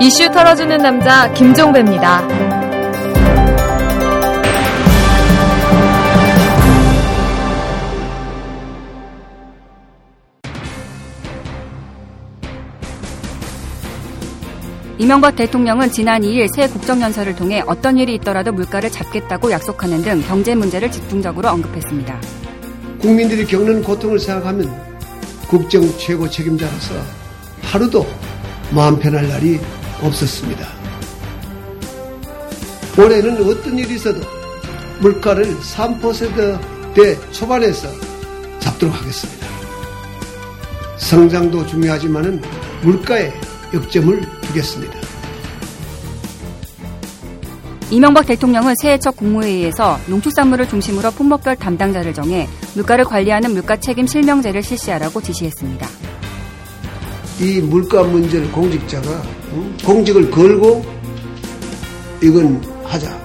이슈 털어주는 남자 김종배입니다. 이명박 대통령은 지난 2일 새 국정연설을 통해 어떤 일이 있더라도 물가를 잡겠다고 약속하는 등 경제 문제를 집중적으로 언급했습니다. 국민들이 겪는 고통을 생각하면 국정 최고 책임자로서 하루도 마음 편할 날이 없었습니다. 올해는 어떤 일이 있어도 물가를 3%대 초반에서 잡도록 하겠습니다. 성장도 중요하지만 물가에 역점을 두겠습니다. 이명박 대통령은 새해 첫 국무회의에서 농축산물을 중심으로 품목별 담당자를 정해 물가를 관리하는 물가 책임 실명제를 실시하라고 지시했습니다. 이 물가 문제를 공직자가 공직을 걸고 이건 하자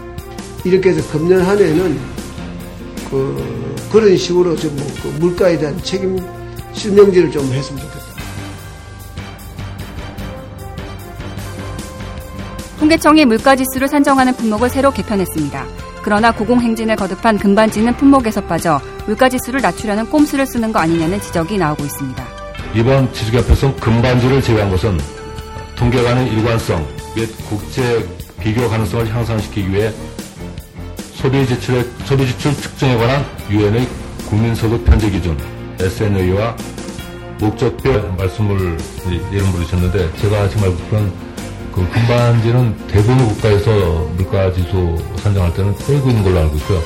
이렇게 해서 금년 한 해는 그 그런 식으로 좀 그 물가에 대한 책임 실명제를 좀 했으면 좋겠다. 통계청이 물가지수를 산정하는 품목을 새로 개편했습니다. 그러나 고공행진을 거듭한 금반지는 품목에서 빠져 물가지수를 낮추려는 꼼수를 쓰는 거 아니냐는 지적이 나오고 있습니다. 이번 지수개편성 금반지를 제외한 것은 통계관의 일관성 및 국제 비교 가능성을 향상시키기 위해 소비 지출, 소비 지출 측정에 관한 유엔의 국민소득 편제 기준 SNA와 목적별 말씀을 예를 들으셨는데 제가 정말 그런 그 금반지는 대부분 국가에서 물가지수 산정할 때는 떼고 있는 걸로 알고 있고요.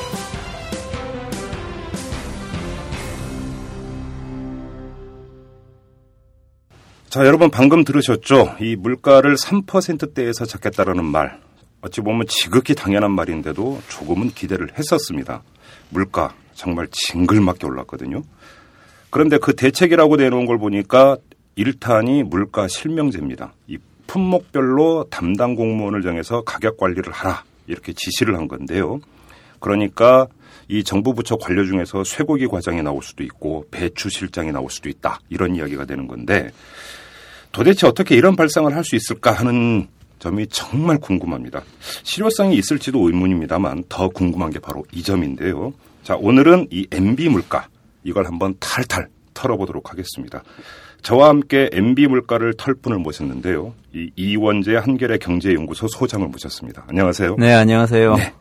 자, 여러분 방금 들으셨죠? 이 물가를 3%대에서 잡겠다라는 말. 어찌 보면 지극히 당연한 말인데도 조금은 기대를 했었습니다. 물가 정말 징글맞게 올랐거든요. 그런데 그 대책이라고 내놓은 걸 보니까 1탄이 물가 실명제입니다. 이 품목별로 담당 공무원을 정해서 가격 관리를 하라 이렇게 지시를 한 건데요. 그러니까 이 정부 부처 관료 중에서 쇠고기 과장이 나올 수도 있고 배추 실장이 나올 수도 있다 이런 이야기가 되는 건데 도대체 어떻게 이런 발상을 할 수 있을까 하는 점이 정말 궁금합니다. 실효성이 있을지도 의문입니다만 더 궁금한 게 바로 이 점인데요. 자 오늘은 이 MB 물가 이걸 한번 탈탈 털어보도록 하겠습니다. 저와 함께 MB 물가를 털 분을 모셨는데요. 이 이원재 한겨레 경제연구소 소장을 모셨습니다. 안녕하세요. 네, 안녕하세요. 네.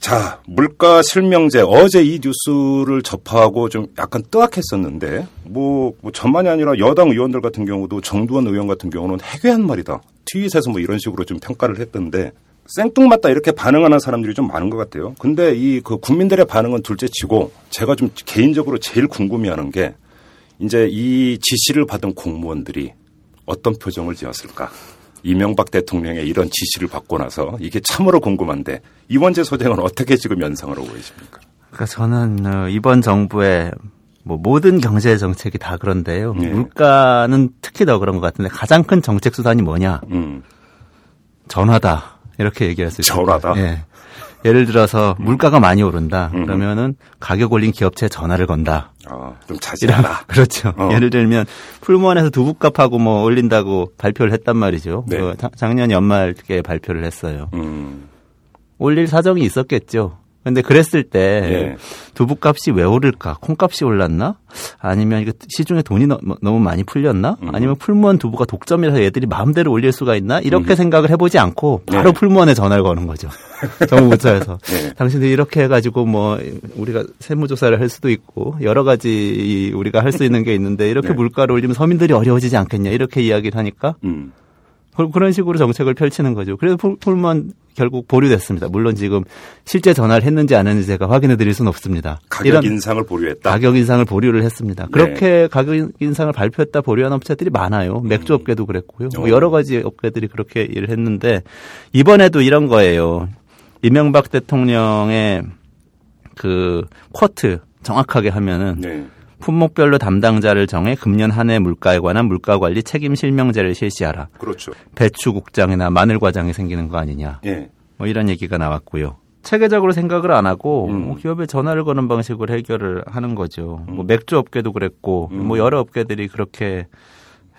자, 물가 실명제 어제 이 뉴스를 접하고 좀 약간 뜨악했었는데 뭐, 뭐 저만이 아니라 여당 의원들 같은 경우도 정두원 의원 같은 경우는 해괴한 말이다. 트윗에서 뭐 이런 식으로 좀 평가를 했던데 생뚱맞다 이렇게 반응하는 사람들이 좀 많은 것 같아요. 근데 이 그 국민들의 반응은 둘째치고 제가 좀 개인적으로 제일 궁금해하는 게 이제 이 지시를 받은 공무원들이 어떤 표정을 지었을까? 이명박 대통령의 이런 지시를 받고 나서 이게 참으로 궁금한데 이원재 소장은 어떻게 지금 연상을 하고 계십니까? 그러니까 저는 어, 이번 정부의 뭐 모든 경제 정책이 다 그런데요. 네. 물가는 특히 더 그런 것 같은데 가장 큰 정책 수단이 뭐냐? 음. 전화다 이렇게 얘기할 수 있어요. 전화다. 예. 예를 들어서 물가가 많이 오른다. 음. 그러면은 가격 올린 기업체에 전화를 건다. 어, 좀 자제하라. 그렇죠. 어. 예를 들면 풀무원에서 두부값하고 뭐 올린다고 발표를 했단 말이죠. 네. 그 작년 연말에 발표를 했어요. 음. 올릴 사정이 있었겠죠. 근데 그랬을 때 예. 두부값이 왜 오를까? 콩값이 올랐나? 아니면 이거 시중에 돈이 너, 무 많이 풀렸나? 음. 아니면 풀무원 두부가 독점이라서 애들이 마음대로 올릴 수가 있나? 이렇게 음. 생각을 해보지 않고 바로 네. 풀무원에 전화를 거는 거죠. 정부부처에서 네. 당신들 이렇게 해가지고 뭐 우리가 세무조사를 할 수도 있고 여러 가지 우리가 할 수 있는 게 있는데 이렇게 네. 물가를 올리면 서민들이 어려워지지 않겠냐 이렇게 이야기를 하니까 음. 그런 식으로 정책을 펼치는 거죠. 그래서 풀무원 결국 보류됐습니다. 물론 지금 실제 전화를 했는지 안 했는지 제가 확인해 드릴 수는 없습니다. 가격 인상을 보류했다. 가격 인상을 보류를 했습니다. 네. 그렇게 가격 인상을 발표했다 보류한 업체들이 많아요. 맥주 음. 업계도 그랬고요. 뭐 여러 가지 업계들이 그렇게 일을 했는데 이번에도 이런 거예요. 이명박 대통령의 그 쿼트 정확하게 하면은 네. 품목별로 담당자를 정해 금년 한 해 물가에 관한 물가 관리 책임 실명제를 실시하라. 그렇죠. 배추 국장이나 마늘 과장이 생기는 거 아니냐. 예. 뭐 이런 얘기가 나왔고요. 체계적으로 생각을 안 하고 음. 뭐 기업에 전화를 거는 방식으로 해결을 하는 거죠. 음. 뭐 맥주 업계도 그랬고 음. 뭐 여러 업계들이 그렇게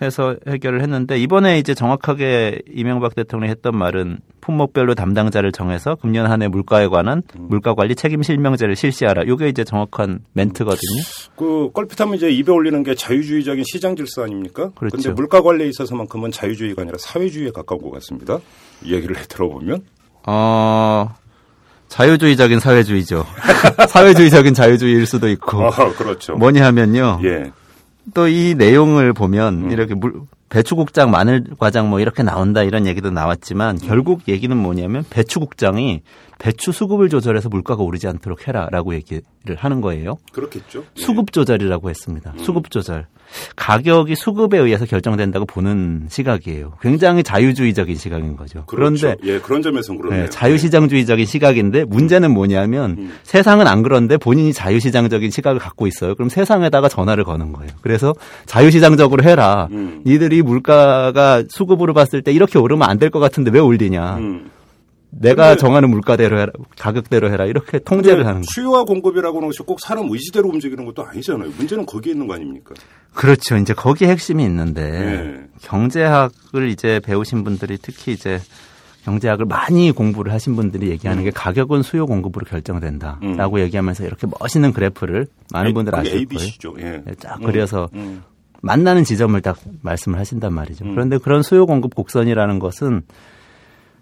해서 해결을 했는데 이번에 이제 정확하게 이명박 대통령이 했던 말은 품목별로 담당자를 정해서 금년 한 해 물가에 관한 음. 물가 관리 책임 실명제를 실시하라. 이게 이제 정확한 멘트거든요. 그 껄핏하면 이제 입에 올리는 게 자유주의적인 시장 질서 아닙니까? 그렇죠. 물가 관리에 있어서만큼은 자유주의가 아니라 사회주의에 가까운 것 같습니다. 이야기를 들어보면. 어, 자유주의적인 사회주의죠. 사회주의적인 자유주의일 수도 있고. 어, 그렇죠. 뭐냐 하면요. 예. 또 이 내용을 보면 음. 이렇게 물, 배추국장, 마늘과장 뭐 이렇게 나온다 이런 얘기도 나왔지만 음. 결국 얘기는 뭐냐면 배추국장이 배추 수급을 조절해서 물가가 오르지 않도록 해라라고 얘기를 하는 거예요. 그렇겠죠. 수급 조절이라고 했습니다. 음. 수급 조절. 가격이 수급에 의해서 결정된다고 보는 시각이에요. 굉장히 자유주의적인 시각인 거죠. 그렇죠. 그런데 예, 그런 점에서 그러네요. 네, 자유시장주의적인 시각인데 문제는 뭐냐면 음. 세상은 안 그런데 본인이 자유시장적인 시각을 갖고 있어요. 그럼 세상에다가 전화를 거는 거예요. 그래서 자유시장적으로 해라. 음. 니들이 물가가 수급으로 봤을 때 이렇게 오르면 안 될 것 같은데 왜 올리냐. 음. 내가 정하는 물가대로 해라, 가격대로 해라 이렇게 통제를 하는 거예요. 수요와 공급이라고는 꼭 사람 의지대로 움직이는 것도 아니잖아요. 문제는 거기에 있는 거 아닙니까? 그렇죠. 이제 거기에 핵심이 있는데 네. 경제학을 이제 배우신 분들이 특히 이제 경제학을 많이 공부를 하신 분들이 얘기하는 음. 게 가격은 수요 공급으로 결정된다라고 음. 얘기하면서 이렇게 멋있는 그래프를 많은 분들 아실 ABC죠. 거예요. 예. 네, 쫙 그려서 음. 음. 만나는 지점을 딱 말씀을 하신단 말이죠. 음. 그런데 그런 수요 공급 곡선이라는 것은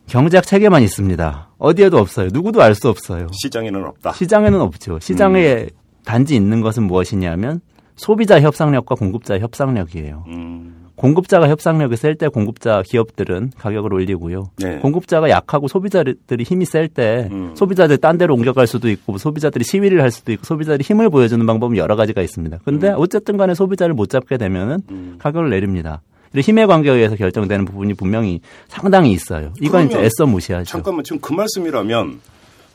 경제학 책에만 있습니다. 어디에도 없어요. 누구도 알 수 없어요. 시장에는 없다. 시장에는 없죠. 시장에 음. 단지 있는 것은 무엇이냐면 소비자 협상력과 공급자 협상력이에요. 음. 공급자가 협상력이 셀 때 공급자 기업들은 가격을 올리고요. 네. 공급자가 약하고 소비자들이 힘이 셀때 음. 소비자들 딴 데로 옮겨갈 수도 있고 소비자들이 시위를 할 수도 있고 소비자들이 힘을 보여주는 방법은 여러 가지가 있습니다. 근데 음. 어쨌든 간에 소비자를 못 잡게 되면은 음. 가격을 내립니다. 힘의 관계에 의해서 결정되는 부분이 분명히 상당히 있어요. 이건 이제 애써 무시하죠. 잠깐만 지금 그 말씀이라면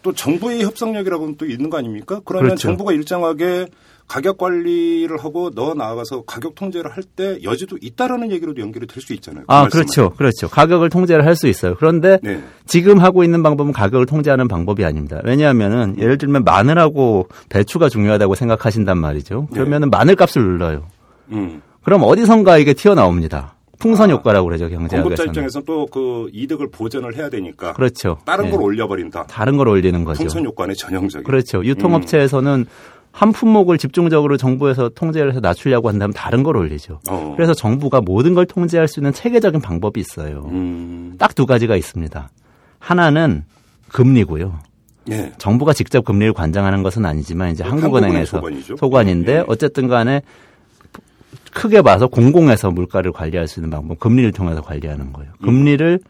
또 정부의 협상력이라고는 또 있는 거 아닙니까? 그러면 그렇죠. 정부가 일정하게 가격 관리를 하고 너 나아가서 가격 통제를 할 때 여지도 있다라는 얘기로도 연결이 될 수 있잖아요. 그 아, 그렇죠. 그렇죠. 가격을 통제를 할 수 있어요. 그런데 네. 지금 하고 있는 방법은 가격을 통제하는 방법이 아닙니다. 왜냐하면은 예를 들면 마늘하고 배추가 중요하다고 생각하신단 말이죠. 그러면은 네. 마늘 값을 눌러요. 음. 그럼 어디선가 이게 튀어나옵니다. 풍선 아, 효과라고 그러죠 경제학에서는. 공급자 입장에서 또 그 이득을 보전을 해야 되니까. 그렇죠. 다른 네. 걸 올려버린다. 다른 걸 올리는 거죠. 풍선 효과는 전형적인. 그렇죠. 유통업체에서는 음. 한 품목을 집중적으로 정부에서 통제를 해서 낮추려고 한다면 다른 걸 올리죠. 어. 그래서 정부가 모든 걸 통제할 수 있는 체계적인 방법이 있어요. 음. 딱두 가지가 있습니다. 하나는 금리고요. 네. 정부가 직접 금리를 관장하는 것은 아니지만 이제 한국은행에서 소관이죠. 소관인데 네. 어쨌든 간에 크게 봐서 공공에서 물가를 관리할 수 있는 방법, 금리를 통해서 관리하는 거예요. 음. 금리를 음.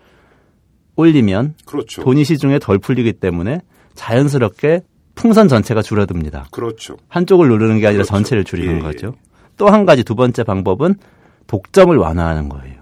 올리면 그렇죠. 돈이 시중에 덜 풀리기 때문에 자연스럽게 풍선 전체가 줄어듭니다. 그렇죠. 한쪽을 누르는 게 아니라 그렇죠. 전체를 줄이는 예. 거죠. 또한 가지 두 번째 방법은 독점을 완화하는 거예요.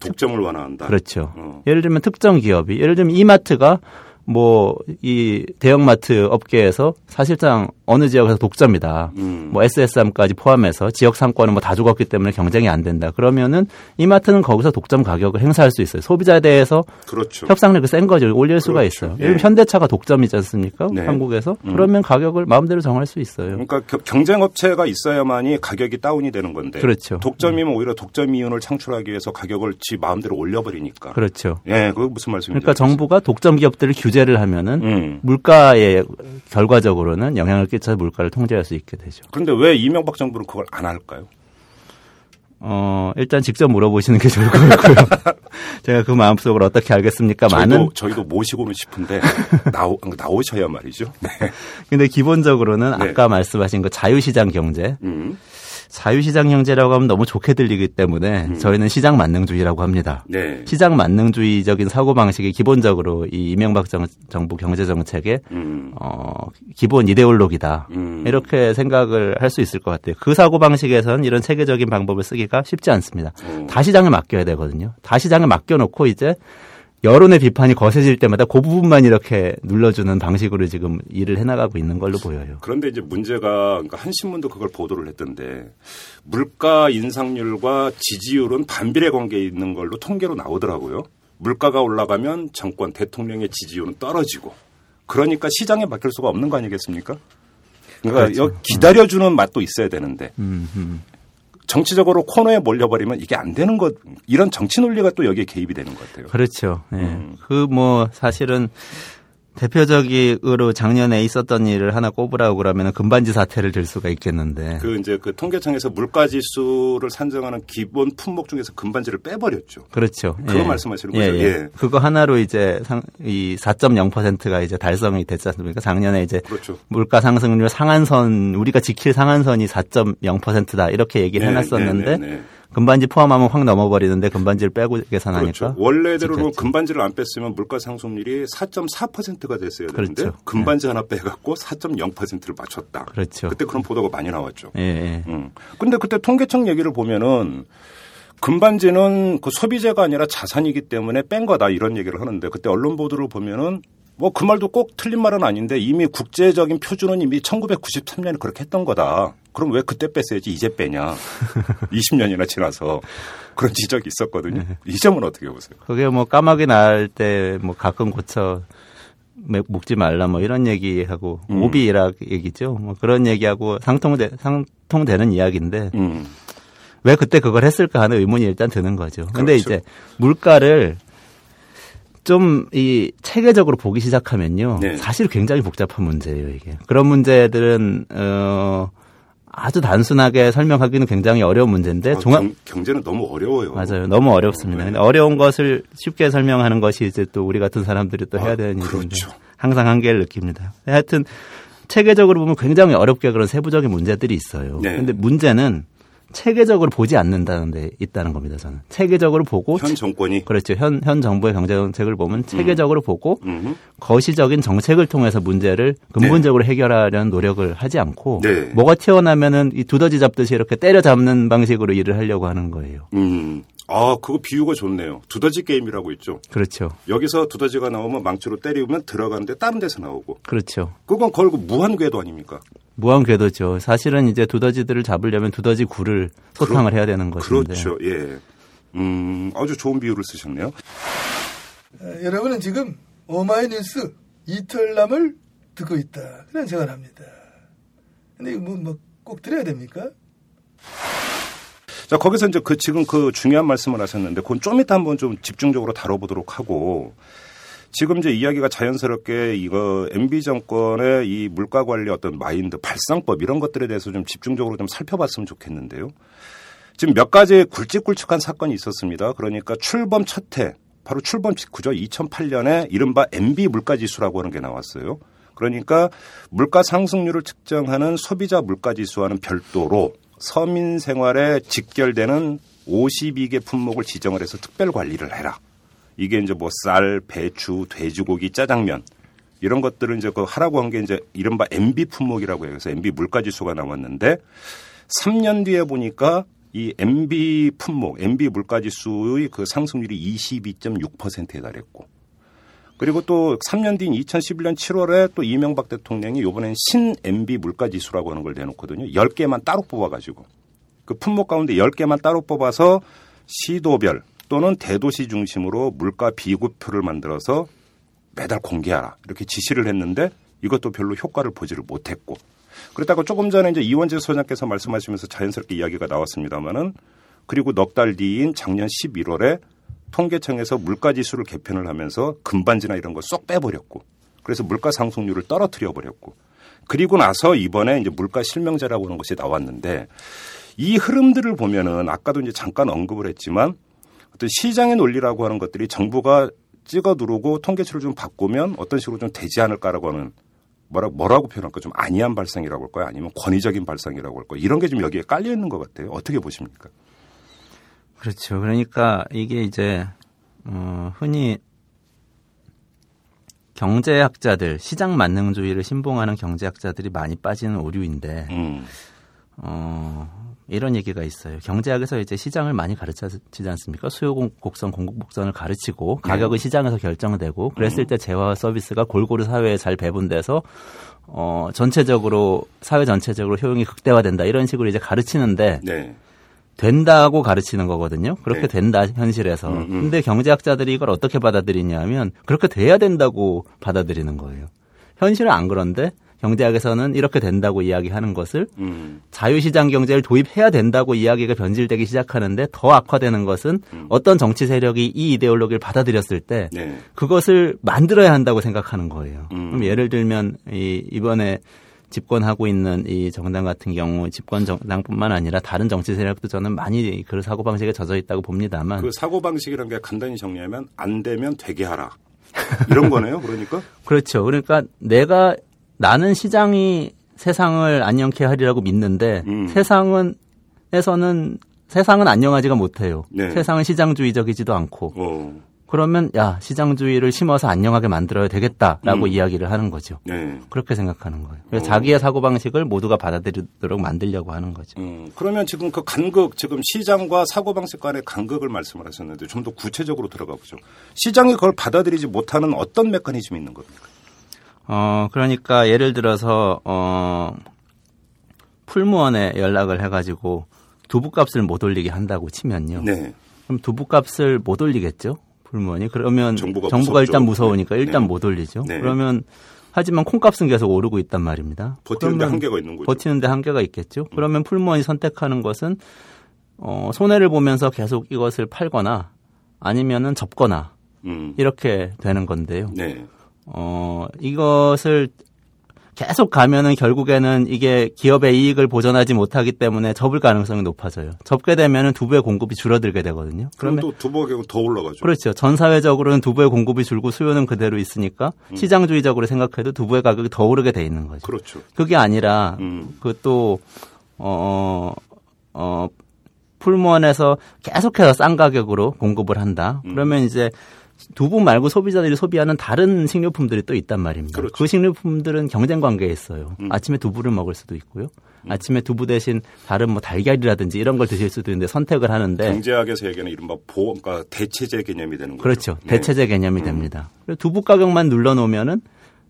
독점을 완화한다. 그렇죠. 어. 예를 들면 특정 기업이 예를 들면 이마트가 뭐 이 대형마트 업계에서 사실상 어느 지역에서 독점이다. 음. 뭐 SSM까지 포함해서 지역 상권은 뭐 다 죽었기 때문에 경쟁이 안 된다. 그러면은 이마트는 거기서 독점 가격을 행사할 수 있어요. 소비자에 대해서 그렇죠. 협상력이 센 거죠. 올릴 그렇죠. 수가 있어요. 예. 현대차가 독점이지 않습니까? 네. 한국에서 음. 그러면 가격을 마음대로 정할 수 있어요. 그러니까 경쟁 업체가 있어야만이 가격이 다운이 되는 건데. 그렇죠. 독점이면 음. 오히려 독점 이윤을 창출하기 위해서 가격을 지 마음대로 올려버리니까. 그렇죠. 예, 그 무슨 말씀인지. 그러니까 정부가 독점 기업들을 규제를 하면은 음. 물가에 결과적으로는 영향을 끼쳐 물가를 통제할 수 있게 되죠. 그런데 왜 이명박 정부는 그걸 안 할까요? 어, 일단 직접 물어보시는 게 좋을 것 같고요. 제가 그 마음속을 어떻게 알겠습니까? 저희도, 많은. 저희도 모시고는 싶은데, 나오, 나오셔야 말이죠. 네. 근데 기본적으로는 네. 아까 말씀하신 그 자유시장 경제. 음. 자유시장 경제라고 하면 너무 좋게 들리기 때문에 음. 저희는 시장 만능주의라고 합니다. 네. 시장 만능주의적인 사고 방식이 기본적으로 이 이명박 정, 부 경제 정책의 음. 어, 기본 이데올로기다. 음. 이렇게 생각을 할 수 있을 것 같아요. 그 사고 방식에서는 이런 체계적인 방법을 쓰기가 쉽지 않습니다. 어. 다 시장에 맡겨야 되거든요. 다 시장에 맡겨놓고 이제 여론의 비판이 거세질 때마다 그 부분만 이렇게 눌러주는 방식으로 지금 일을 해나가고 있는 걸로 보여요. 그런데 이제 문제가 그러니까 한 신문도 그걸 보도를 했던데 물가 인상률과 지지율은 반비례 관계에 있는 걸로 통계로 나오더라고요. 물가가 올라가면 정권 대통령의 지지율은 떨어지고 그러니까 시장에 맡길 수가 없는 거 아니겠습니까? 그러니까 그렇죠. 기다려주는 맛도 있어야 되는데 음, 음. 정치적으로 코너에 몰려버리면 이게 안 되는 것 이런 정치 논리가 또 여기에 개입이 되는 것 같아요. 그렇죠. 예. 음. 그뭐 사실은 대표적으로 작년에 있었던 일을 하나 꼽으라고 그러면 금반지 사태를 들 수가 있겠는데. 그 이제 그 통계청에서 물가 지수를 산정하는 기본 품목 중에서 금반지를 빼버렸죠. 그렇죠. 그거 예. 말씀하시는 거죠. 예, 예. 예. 그거 하나로 이제 상, 이 4.0%가 이제 달성이 됐지 않습니까? 작년에 이제 그렇죠. 물가 상승률 상한선 우리가 지킬 상한선이 4.0%다 이렇게 얘기를 네, 해놨었는데. 금반지 포함하면 확 넘어버리는데 금반지를 빼고 계산하니까. 그렇죠. 원래대로는 금반지를 안 뺐으면 물가 상승률이 4.4%가 됐어야 되는데 그렇죠. 금반지 네. 하나 빼갖고 4.0%를 맞췄다. 그렇죠. 그때 그런 보도가 많이 나왔죠. 예. 예. 음. 근데 그때 통계청 얘기를 보면은 금반지는 그 소비재가 아니라 자산이기 때문에 뺀 거다 이런 얘기를 하는데 그때 언론 보도를 보면은 뭐 그 말도 꼭 틀린 말은 아닌데 이미 국제적인 표준은 이미 1993년에 그렇게 했던 거다. 그럼 왜 그때 뺐어야지 이제 빼냐. 20년이나 지나서 그런 지적이 있었거든요. 네. 이 점은 어떻게 보세요? 그게 뭐 까마귀 날 때 뭐 가끔 고쳐 먹지 말라 뭐 이런 얘기하고 음. 오비락 얘기죠. 뭐 그런 얘기하고 상통되 상통되는 이야기인데 음. 왜 그때 그걸 했을까 하는 의문이 일단 드는 거죠. 근데 그렇죠. 이제 물가를 좀 이 체계적으로 보기 시작하면요. 네. 사실 굉장히 복잡한 문제예요, 이게. 그런 문제들은 어 아주 단순하게 설명하기는 굉장히 어려운 문제인데 아, 종합 경, 제는 너무 어려워요. 맞아요. 너무 어렵습니다. 네. 어려운 것을 쉽게 설명하는 것이 이제 또 우리 같은 사람들이 또 해야 아, 되는 아, 일인데 그렇죠. 항상 한계를 느낍니다. 하여튼 체계적으로 보면 굉장히 어렵게 그런 세부적인 문제들이 있어요. 네. 근데 문제는 체계적으로 보지 않는다는 데 있다는 겁니다. 저는 체계적으로 보고 현 정권이 그렇죠. 현 현 정부의 경제 정책을 보면 음. 체계적으로 음. 보고 음. 거시적인 정책을 통해서 문제를 근본적으로 네. 해결하려는 노력을 하지 않고 네. 뭐가 튀어나면은 이 두더지 잡듯이 이렇게 때려잡는 방식으로 일을 하려고 하는 거예요. 음. 아, 그거 비유가 좋네요. 두더지 게임이라고 있죠. 그렇죠. 여기서 두더지가 나오면 망치로 때리면 들어가는데 다른 데서 나오고. 그렇죠. 그건 걸고 무한 궤도 아닙니까? 무한 궤도죠. 사실은 이제 두더지들을 잡으려면 두더지 굴을 소탕을 그러, 해야 되는 것인데. 그렇죠. 예. 음, 아주 좋은 비유를 쓰셨네요. 에, 여러분은 지금 오마이뉴스 이털남을 듣고 있다. 그런 생각을 합니다. 근데 이거 뭐, 뭐 꼭 들어야 됩니까? 자, 거기서 이제 그 지금 그 중요한 말씀을 하셨는데 그건 좀 이따 한번 좀 집중적으로 다뤄보도록 하고 지금 이제 이야기가 자연스럽게 이거 MB 정권의 이 물가 관리 어떤 마인드, 발상법 이런 것들에 대해서 좀 집중적으로 좀 살펴봤으면 좋겠는데요. 지금 몇 가지 굵직굵직한 사건이 있었습니다. 그러니까 출범 첫 해, 바로 출범 직후죠. 2008년에 이른바 MB 물가지수라고 하는 게 나왔어요. 그러니까 물가 상승률을 측정하는 소비자 물가지수와는 별도로 서민 생활에 직결되는 52개 품목을 지정을 해서 특별 관리를 해라. 이게 이제 뭐 쌀, 배추, 돼지고기, 짜장면 이런 것들을 이제 그 하라고 한 게 이제 이른바 MB 품목이라고 해서 MB 물가 지수가 나왔는데 3년 뒤에 보니까 이 MB 품목, MB 물가 지수의 그 상승률이 22.6%에 달했고 그리고 또 3년 뒤인 2011년 7월에 또 이명박 대통령이 이번엔 신 MB 물가 지수라고 하는 걸 내놓거든요. 10개만 따로 뽑아 가지고 그 품목 가운데 10개만 따로 뽑아서 시도별 또는 대도시 중심으로 물가 비구표를 만들어서 매달 공개하라. 이렇게 지시를 했는데 이것도 별로 효과를 보지를 못했고. 그렇다고 조금 전에 이제 이원재 소장께서 말씀하시면서 자연스럽게 이야기가 나왔습니다마는 그리고 넉 달 뒤인 작년 11월에 통계청에서 물가 지수를 개편을 하면서 금반지나 이런 거 쏙 빼버렸고 그래서 물가 상승률을 떨어뜨려 버렸고 그리고 나서 이번에 이제 물가 실명제라고 하는 것이 나왔는데 이 흐름들을 보면은 아까도 이제 잠깐 언급을 했지만 어떤 시장의 논리라고 하는 것들이 정부가 찍어 누르고 통계치를 좀 바꾸면 어떤 식으로 좀 되지 않을까라고 하는 뭐라, 뭐라고 표현할까 좀 안이한 발상이라고 할까요? 아니면 권위적인 발상이라고 할까요? 이런 게 좀 여기에 깔려 있는 것 같아요. 어떻게 보십니까? 그렇죠. 그러니까 이게 이제, 어, 흔히 경제학자들, 시장 만능주의를 신봉하는 경제학자들이 많이 빠지는 오류인데, 음. 어, 이런 얘기가 있어요. 경제학에서 이제 시장을 많이 가르치지 않습니까? 수요 곡선, 공급 곡선을 가르치고 네. 가격은 시장에서 결정되고 그랬을 음. 때 재화와 서비스가 골고루 사회에 잘 배분돼서 어 전체적으로 사회 전체적으로 효용이 극대화된다 이런 식으로 이제 가르치는데 네. 된다고 가르치는 거거든요. 그렇게 네. 된다 현실에서. 음, 음. 근데 경제학자들이 이걸 어떻게 받아들이냐면 그렇게 돼야 된다고 받아들이는 거예요. 현실은 안 그런데 경제학에서는 이렇게 된다고 이야기하는 것을 음. 자유시장 경제를 도입해야 된다고 이야기가 변질되기 시작하는데 더 악화되는 것은 음. 어떤 정치 세력이 이 이데올로기를 받아들였을 때 네. 그것을 만들어야 한다고 생각하는 거예요. 음. 그럼 예를 들면 이 이번에 집권하고 있는 이 정당 같은 경우 집권 정당뿐만 아니라 다른 정치 세력도 저는 많이 그 사고 방식에 젖어 있다고 봅니다만 그 사고 방식이라는 게 간단히 정리하면 안 되면 되게 하라 이런 거네요. 그러니까 그렇죠. 그러니까 내가 나는 시장이 세상을 안녕케 하리라고 믿는데 음. 세상은 에서는 세상은 안녕하지가 못해요. 네. 세상은 시장주의적이지도 않고. 어. 그러면 야 시장주의를 심어서 안녕하게 만들어야 되겠다라고 음. 이야기를 하는 거죠. 네. 그렇게 생각하는 거예요. 그래서 어. 자기의 사고 방식을 모두가 받아들이도록 만들려고 하는 거죠. 음. 그러면 지금 그 간극 지금 시장과 사고 방식 간의 간극을 말씀을 하셨는데 좀 더 구체적으로 들어가 보죠. 시장이 그걸 받아들이지 못하는 어떤 메커니즘이 있는 겁니까? 어, 그러니까 예를 들어서, 어, 풀무원에 연락을 해가지고 두부값을 못 올리게 한다고 치면요. 네. 그럼 두부값을 못 올리겠죠? 풀무원이. 그러면 정부가, 정부가 일단 무서우니까 일단 네. 못 올리죠. 네. 그러면 하지만 콩값은 계속 오르고 있단 말입니다. 버티는데 한계가 있는 거죠. 버티는데 한계가 있겠죠. 음. 그러면 풀무원이 선택하는 것은 어, 손해를 보면서 계속 이것을 팔거나 아니면은 접거나 음. 이렇게 되는 건데요. 네. 어, 이것을 계속 가면은 결국에는 이게 기업의 이익을 보전하지 못하기 때문에 접을 가능성이 높아져요. 접게 되면은 두부의 공급이 줄어들게 되거든요. 그러면 또 두부 가격은 더 올라가죠. 그렇죠. 전 사회적으로는 두부의 공급이 줄고 수요는 그대로 있으니까 음. 시장주의적으로 생각해도 두부의 가격이 더 오르게 돼 있는 거죠. 그렇죠. 그게 아니라 음. 그또 어, 어, 풀무원에서 계속해서 싼 가격으로 공급을 한다. 음. 그러면 이제 두부 말고 소비자들이 소비하는 다른 식료품들이 또 있단 말입니다. 그렇죠. 그 식료품들은 경쟁 관계에 있어요. 음. 아침에 두부를 먹을 수도 있고요. 음. 아침에 두부 대신 다른 뭐 달걀이라든지 이런 걸 드실 수도 있는데 선택을 하는데 경제학에서 얘기하는 이른바 보험, 그러니까 대체제 개념이 되는 거죠. 그렇죠. 네. 대체제 개념이 음. 됩니다. 두부 가격만 눌러 놓으면은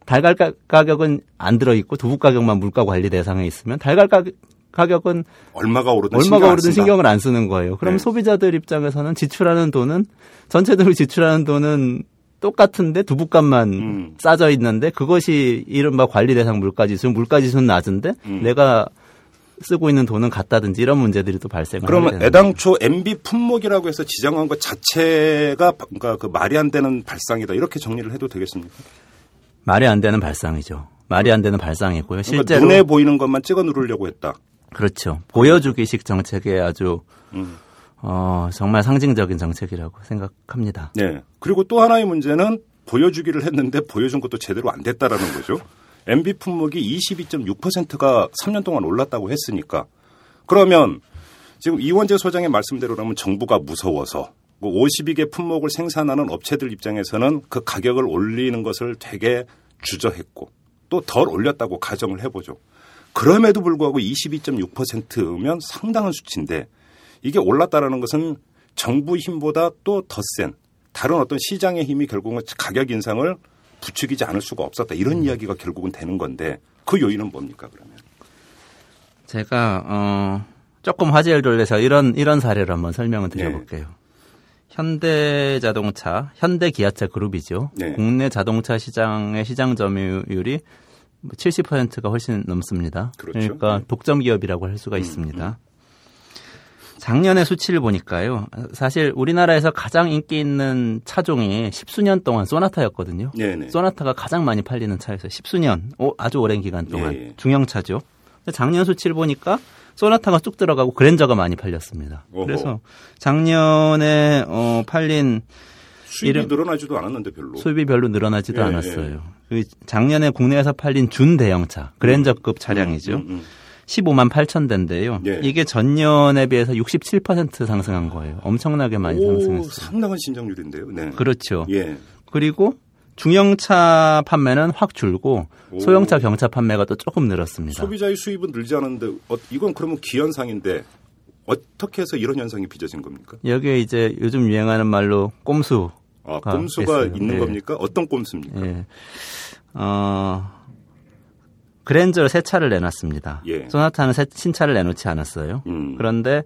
달걀 가격은 안 들어 있고 두부 가격만 물가 관리 대상에 있으면 달걀 가격 가격은 얼마가 오르든 얼마가 오르든 신경을 안 쓰는 거예요. 그럼 네. 소비자들 입장에서는 지출하는 돈은 전체적으로 지출하는 돈은 똑같은데 두부값만 음. 싸져 있는데 그것이 이른바 관리 대상 물가지수, 물가지수는 낮은데 음. 내가 쓰고 있는 돈은 같다든지 이런 문제들이 또 발생을 그러면 애당초 MB 품목이라고 해서 지정한 것 자체가 그러니까 그 말이 안 되는 발상이다 이렇게 정리를 해도 되겠습니까? 말이 안 되는 발상이죠. 말이 안 되는 발상이고요. 그러니까 실제로 눈에 보이는 것만 찍어 누르려고 했다. 그렇죠. 보여주기식 정책에 아주 음. 어, 정말 상징적인 정책이라고 생각합니다. 네. 그리고 또 하나의 문제는 보여주기를 했는데 보여준 것도 제대로 안 됐다라는 거죠. MB 품목이 22.6%가 3년 동안 올랐다고 했으니까 그러면 지금 이원재 소장의 말씀대로라면 정부가 무서워서 52개 뭐 품목을 생산하는 업체들 입장에서는 그 가격을 올리는 것을 되게 주저했고 또 덜 올렸다고 가정을 해보죠. 그럼에도 불구하고 22.6%면 상당한 수치인데 이게 올랐다라는 것은 정부 힘보다 또 더 센 다른 어떤 시장의 힘이 결국은 가격 인상을 부추기지 않을 수가 없었다 이런 음. 이야기가 결국은 되는 건데 그 요인은 뭡니까 그러면? 제가 어 조금 화제를 돌려서 이런 이런 사례를 한번 설명을 네. 드려볼게요. 네. 현대자동차, 현대기아차 그룹이죠. 네. 국내 자동차 시장의 시장 점유율이 70%가 훨씬 넘습니다. 그렇죠. 그러니까 네. 독점 기업이라고 할 수가 음, 있습니다. 음. 작년의 수치를 보니까요. 사실 우리나라에서 가장 인기 있는 차종이 십수년 동안 소나타였거든요. 네네. 소나타가 가장 많이 팔리는 차에서 십수년, 오, 아주 오랜 기간 동안 네. 중형차죠. 작년 수치를 보니까 소나타가 쭉 들어가고 그랜저가 많이 팔렸습니다. 어허. 그래서 작년에 어, 팔린 수입이 이름, 늘어나지도 않았는데 별로 수입이 별로 늘어나지도 예, 않았어요. 예. 작년에 국내에서 팔린 준대형차 그랜저급 음, 차량이죠. 음, 음, 음. 15만 8천 대인데요. 예. 이게 전년에 비해서 67% 상승한 거예요. 엄청나게 많이 오, 상승했어요. 상당한 신장률인데요. 네. 그렇죠. 예. 그리고 중형차 판매는 확 줄고 오. 소형차 경차 판매가 또 조금 늘었습니다. 소비자의 수입은 늘지 않은데 어, 이건 그러면 기현상인데 어떻게 해서 이런 현상이 빚어진 겁니까? 여기에 이제 요즘 유행하는 말로 꼼수. 아, 꼼수가 있어요. 있는 네. 겁니까? 어떤 꼼수입니까? 네. 어, 그랜저 새 차를 내놨습니다. 예. 소나타는 새, 신차를 내놓지 않았어요. 음. 그런데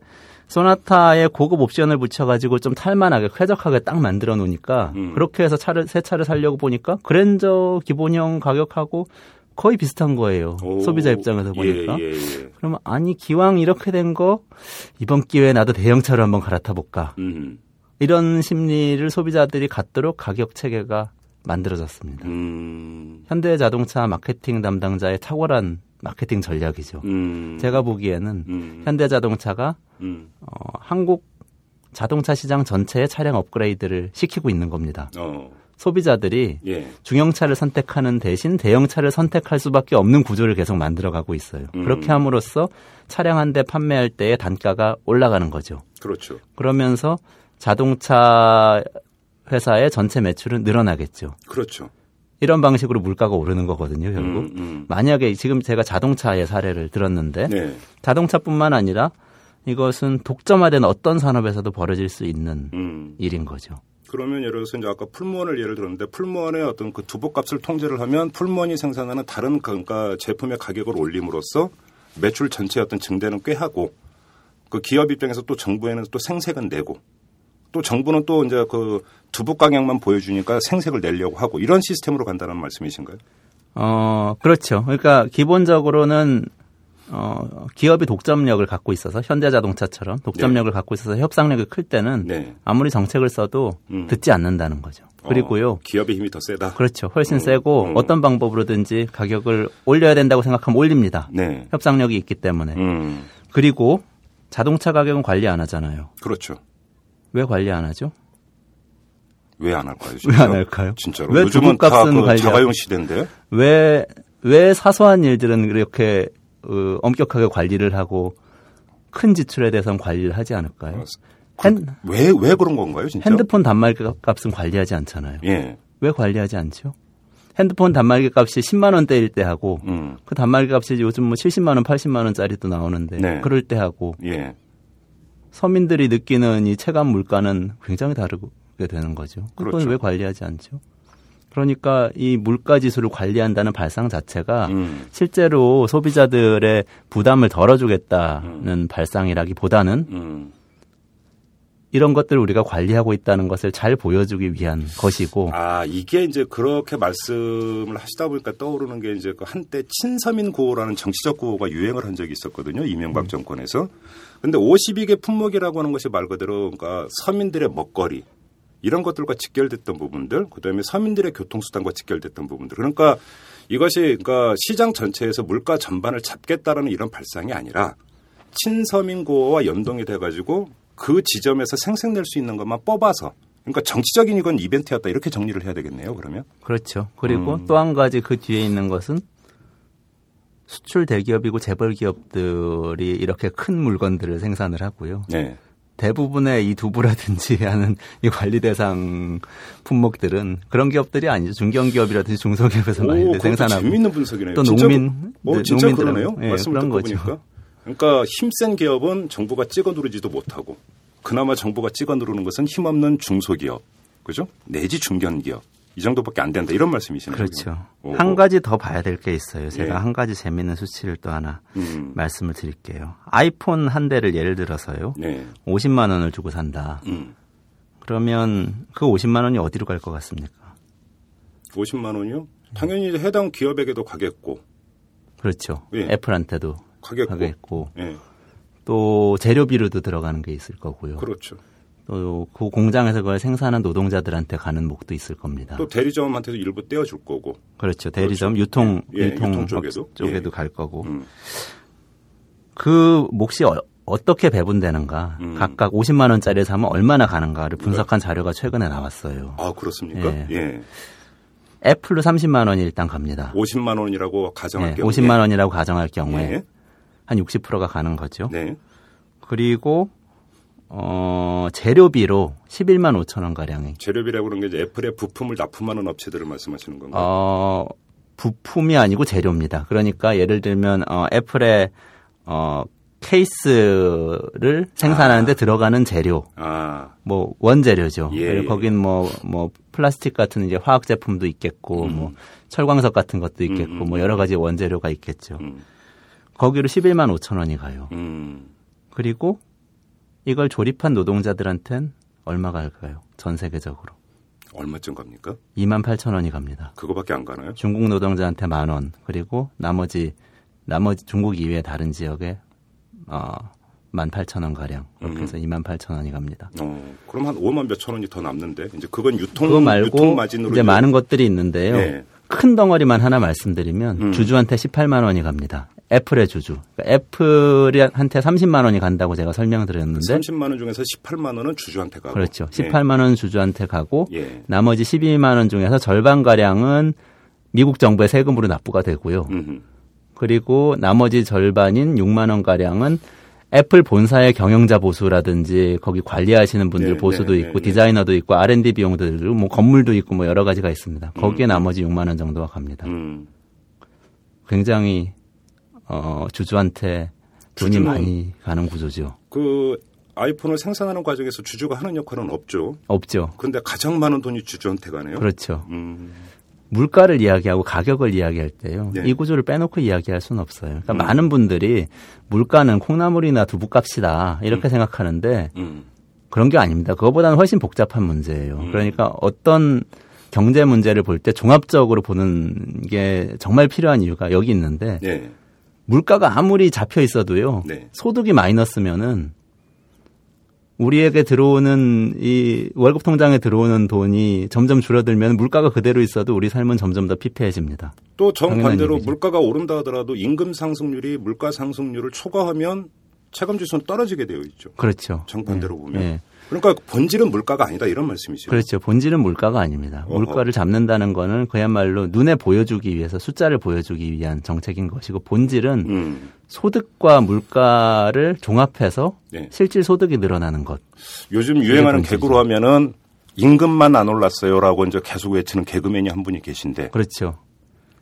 소나타에 고급 옵션을 붙여가지고 좀 탈만하게 쾌적하게 딱 만들어 놓으니까 음. 그렇게 해서 차를 새 차를 살려고 보니까 그랜저 기본형 가격하고 거의 비슷한 거예요. 오, 소비자 입장에서 보니까. 예, 예, 예. 그러면 아니 기왕 이렇게 된 거 이번 기회에 나도 대형차로 한번 갈아타 볼까. 음. 이런 심리를 소비자들이 갖도록 가격 체계가 만들어졌습니다. 음. 현대 자동차 마케팅 담당자의 탁월한 마케팅 전략이죠. 음. 제가 보기에는 음. 현대 자동차가 음. 어, 한국 자동차 시장 전체의 차량 업그레이드를 시키고 있는 겁니다. 어. 소비자들이 예. 중형차를 선택하는 대신 대형차를 선택할 수밖에 없는 구조를 계속 만들어가고 있어요. 음. 그렇게 함으로써 차량 한 대 판매할 때의 단가가 올라가는 거죠. 그렇죠. 그러면서 자동차 회사의 전체 매출은 늘어나겠죠. 그렇죠. 이런 방식으로 물가가 오르는 거거든요, 결국. 음, 음. 만약에 지금 제가 자동차의 사례를 들었는데 네. 자동차뿐만 아니라 이것은 독점화된 어떤 산업에서도 벌어질 수 있는 음. 일인 거죠. 그러면 예를 들어서 이제 아까 풀무원을 예를 들었는데 풀무원의 어떤 그 두부값을 통제를 하면 풀무원이 생산하는 다른 그러니까 제품의 가격을 올림으로써 매출 전체의 어떤 증대는 꽤 하고 그 기업 입장에서 또 정부에는 또 생색은 내고 또 정부는 또 이제 그 두부 가격만 보여주니까 생색을 내려고 하고 이런 시스템으로 간다는 말씀이신가요? 어, 그렇죠. 그러니까 기본적으로는 어, 기업이 독점력을 갖고 있어서 현대자동차처럼 독점력을 네. 갖고 있어서 협상력이 클 때는 네. 아무리 정책을 써도 음. 듣지 않는다는 거죠. 어, 그리고요. 어, 기업의 힘이 더 세다. 그렇죠. 훨씬 음, 세고 음. 어떤 방법으로든지 가격을 올려야 된다고 생각하면 올립니다. 네. 협상력이 있기 때문에. 음. 그리고 자동차 가격은 관리 안 하잖아요. 그렇죠. 왜 관리 안 하죠? 왜 안 할까요? 왜 안 할까요? 진짜로. 왜 요즘은 다그 관리 자가용 시대인데. 왜, 왜 사소한 일들은 이렇게 어, 엄격하게 관리를 하고 큰 지출에 대해서는 관리를 하지 않을까요? 그, 핸, 왜, 왜 그런 건가요, 진짜? 핸드폰 단말기 값은 관리하지 않잖아요. 예. 왜 관리하지 않죠? 핸드폰 단말기 값이 10만 원대일 때 하고 음. 그 단말기 값이 요즘 뭐 70만 원, 80만 원짜리도 나오는데 네. 그럴 때 하고 예. 서민들이 느끼는 이 체감 물가는 굉장히 다르게 되는 거죠. 그건 그렇죠. 왜 관리하지 않죠? 그러니까 이 물가 지수를 관리한다는 발상 자체가 음. 실제로 소비자들의 부담을 덜어주겠다는 음. 발상이라기보다는 음. 이런 것들을 우리가 관리하고 있다는 것을 잘 보여주기 위한 것이고. 아, 이게 이제 그렇게 말씀을 하시다 보니까 떠오르는 게 이제 그 한때 친서민 구호라는 정치적 구호가 유행을 한 적이 있었거든요. 이명박 음. 정권에서. 근데 52개 품목이라고 하는 것이 말 그대로 그러니까 서민들의 먹거리, 이런 것들과 직결됐던 부분들, 그다음에 서민들의 교통수단과 직결됐던 부분들. 그러니까 이것이 그러니까 시장 전체에서 물가 전반을 잡겠다라는 이런 발상이 아니라 친서민고와 연동이 돼가지고 그 지점에서 생색낼 수 있는 것만 뽑아서 그러니까 정치적인 이건 이벤트였다 이렇게 정리를 해야 되겠네요. 그러면 그렇죠. 그리고 음. 또한 가지 그 뒤에 있는 것은 수출 대기업이고 재벌 기업들이 이렇게 큰 물건들을 생산을 하고요. 네. 대부분의 이 두부라든지 하는 이 관리 대상 품목들은 그런 기업들이 아니죠. 중견기업이라든지 중소기업에서 많이 생산하고. 재밌는 분석이네요. 또 농민, 어, 진짜 그러네요. 네, 말씀을 듣고 거죠. 보니까. 그러니까 힘센 기업은 정부가 찍어 누르지도 못하고 그나마 정부가 찍어 누르는 것은 힘없는 중소기업, 그죠? 내지 중견기업. 이 정도밖에 안 된다 이런 말씀이시네요. 그렇죠. 오호. 한 가지 더 봐야 될 게 있어요. 제가 예. 한 가지 재미있는 수치를 또 하나 음. 말씀을 드릴게요. 아이폰 한 대를 예를 들어서요. 네. 50만 원을 주고 산다. 음. 그러면 그 50만 원이 어디로 갈 것 같습니까? 50만 원이요? 당연히 해당 기업에게도 가겠고. 그렇죠. 예. 애플한테도 가겠고. 가겠고. 예. 또 재료비로도 들어가는 게 있을 거고요. 그렇죠. 또 그 공장에서 그걸 생산한 노동자들한테 가는 목도 있을 겁니다. 또 대리점한테도 일부 떼어줄 거고. 그렇죠. 대리점 그렇죠. 유통 예, 예, 유통, 유통, 쪽에도 쪽에도 예. 갈 거고. 음. 그 몫이 어, 떻게 배분되는가, 음. 각각 50만 원짜리 사면 얼마나 가는가를 분석한 자료가 최근에 나왔어요. 아 그렇습니까? 예. 예. 애플로 30만 원이 일단 갑니다. 50만 원이라고 가정할 예, 경우에 50만 원이라고 가정할 경우에 예. 한 60%가 가는 거죠. 네. 그리고 어, 재료비로 11만 5천 원 가량이. 재료비라고 하는 게 이제 애플에 부품을 납품하는 업체들을 말씀하시는 건가요? 어, 부품이 아니고 재료입니다. 그러니까 예를 들면 어, 애플의 어, 케이스를 생산하는데 아. 들어가는 재료, 아. 뭐 원재료죠. 예. 거긴 뭐뭐 뭐 플라스틱 같은 이제 화학 제품도 있겠고, 음. 뭐 철광석 같은 것도 있겠고, 음. 뭐 여러 가지 원재료가 있겠죠. 음. 거기로 11만 5천 원이 가요. 음. 그리고 이걸 조립한 노동자들한텐 얼마가 할까요? 전 세계적으로. 얼마쯤 갑니까? 2만 8천 원이 갑니다. 그거밖에 안 가나요? 중국 노동자한테 만 원, 그리고 나머지 나머지 중국 이외의 다른 지역에 어, 1만 8천 원 가량 해서 음. 2만 8천 원이 갑니다. 어, 그럼 한 5만 몇천 원이 더 남는데 이제 그건 유통 그거 말고 유통 마진으로 이제 많은 것들이 있는데요. 네. 큰 덩어리만 하나 말씀드리면 음. 주주한테 18만 원이 갑니다. 애플의 주주. 그러니까 애플한테 30만 원이 간다고 제가 설명드렸는데 30만 원 중에서 18만 원은 주주한테 가고 그렇죠. 18만 예. 원 주주한테 가고 예. 나머지 12만 원 중에서 절반 가량은 미국 정부의 세금으로 납부가 되고요. 음흠. 그리고 나머지 절반인 6만 원 가량은 애플 본사의 경영자 보수라든지 거기 관리하시는 분들 네, 보수도 네, 있고 네, 네. 디자이너도 있고 R&D 비용도 있고 뭐 건물도 있고 뭐 여러 가지가 있습니다. 거기에 음. 나머지 6만 원 정도가 갑니다. 음. 굉장히 어, 주주한테 돈이 많이 가는 구조죠. 그 아이폰을 생산하는 과정에서 주주가 하는 역할은 없죠. 없죠. 그런데 가장 많은 돈이 주주한테 가네요. 그렇죠. 음. 물가를 이야기하고 가격을 이야기할 때요. 네. 이 구조를 빼놓고 이야기할 수는 없어요. 그러니까 음. 많은 분들이 물가는 콩나물이나 두부값이다 이렇게 음. 생각하는데 음. 그런 게 아닙니다. 그거보다는 훨씬 복잡한 문제예요. 음. 그러니까 어떤 경제 문제를 볼 때 종합적으로 보는 게 정말 필요한 이유가 여기 있는데 네. 물가가 아무리 잡혀 있어도요. 네. 소득이 마이너스면은 우리에게 들어오는 이 월급 통장에 들어오는 돈이 점점 줄어들면 물가가 그대로 있어도 우리 삶은 점점 더 피폐해집니다. 또 정반대로 물가가 오른다 하더라도 임금 상승률이 물가 상승률을 초과하면 체감 지수는 떨어지게 되어 있죠. 그렇죠. 정반대로 네. 보면. 네. 그러니까 본질은 물가가 아니다 이런 말씀이시죠. 그렇죠. 본질은 물가가 아닙니다. 어허. 물가를 잡는다는 거는 그야말로 눈에 보여주기 위해서 숫자를 보여주기 위한 정책인 것이고 본질은 음. 소득과 물가를 종합해서 네. 실질 소득이 늘어나는 것. 요즘 유행하는 개그로 하면은 임금만 안 올랐어요라고 이제 계속 외치는 개그맨이 한 분이 계신데. 그렇죠.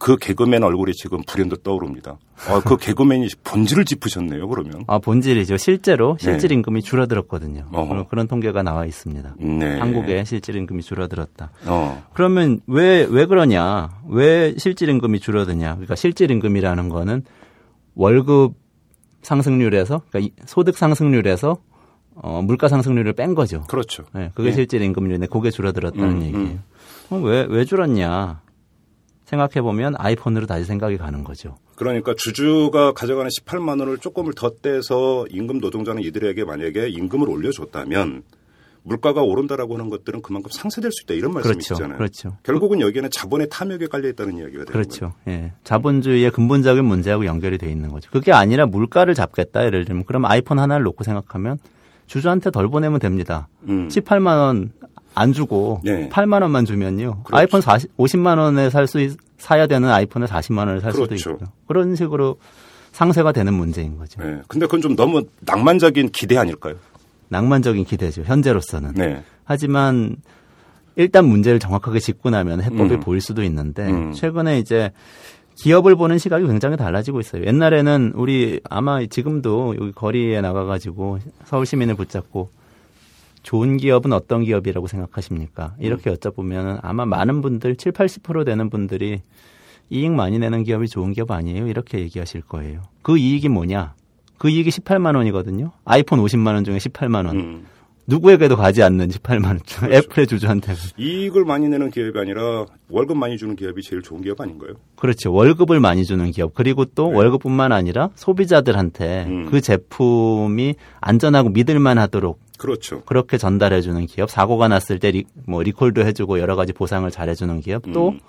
그 개그맨 얼굴이 지금 불현듯 떠오릅니다. 아, 그 개그맨이 본질을 짚으셨네요, 그러면. 아, 본질이죠. 실제로 네. 실질 임금이 줄어들었거든요. 어허. 그런 통계가 나와 있습니다. 네. 한국의 실질 임금이 줄어들었다. 어. 그러면 왜, 왜 그러냐? 왜 실질 임금이 줄어드냐? 그러니까 실질 임금이라는 거는 월급 상승률에서, 그러니까 소득 상승률에서 어, 물가 상승률을 뺀 거죠. 그렇죠. 네, 그게 네. 실질 임금률인데 그게 줄어들었다는 음, 음. 얘기예요. 음. 어, 왜, 왜 줄었냐? 생각해 보면 아이폰으로 다시 생각이 가는 거죠. 그러니까 주주가 가져가는 18만 원을 조금을 더 떼서 임금 노동자는 이들에게 만약에 임금을 올려줬다면 물가가 오른다라고 하는 것들은 그만큼 상쇄될 수 있다 이런 말씀이시잖아요. 그렇죠. 그렇죠. 결국은 여기에는 자본의 탐욕에 깔려 있다는 이야기가 되는 그렇죠. 거예요. 예. 자본주의의 근본적인 문제하고 연결이 돼 있는 거죠. 그게 아니라 물가를 잡겠다 예를 들면 그럼 아이폰 하나를 놓고 생각하면 주주한테 덜 보내면 됩니다. 음. 18만 원 안 주고 네. 8만 원만 주면요. 그렇죠. 아이폰 40, 50만 원에 살 수 사야 되는 아이폰을 40만 원을 살 그렇죠. 수도 있고요. 그런 식으로 상세가 되는 문제인 거죠. 네. 근데 그건 좀 너무 낭만적인 기대 아닐까요? 낭만적인 기대죠. 현재로서는. 네. 하지만 일단 문제를 정확하게 짚고 나면 해법이 음. 보일 수도 있는데 음. 최근에 이제 기업을 보는 시각이 굉장히 달라지고 있어요. 옛날에는 우리 아마 지금도 여기 거리에 나가가지고 서울 시민을 붙잡고 좋은 기업은 어떤 기업이라고 생각하십니까? 이렇게 음. 여쭤보면 아마 많은 분들 7, 80% 되는 분들이 이익 많이 내는 기업이 좋은 기업 아니에요? 이렇게 얘기하실 거예요. 그 이익이 뭐냐? 그 이익이 18만 원이거든요. 아이폰 50만 원 중에 18만 원. 음. 누구에게도 가지 않는 18만 원. 그렇죠. 애플의 주주한테. 이익을 많이 내는 기업이 아니라 월급 많이 주는 기업이 제일 좋은 기업 아닌가요? 그렇죠. 월급을 많이 주는 기업. 그리고 또 네. 월급뿐만 아니라 소비자들한테 음. 그 제품이 안전하고 믿을만 하도록 그렇죠. 그렇게 전달해 주는 기업. 사고가 났을 때뭐 리콜도 해 주고 여러 가지 보상을 잘해 주는 기업. 또 음.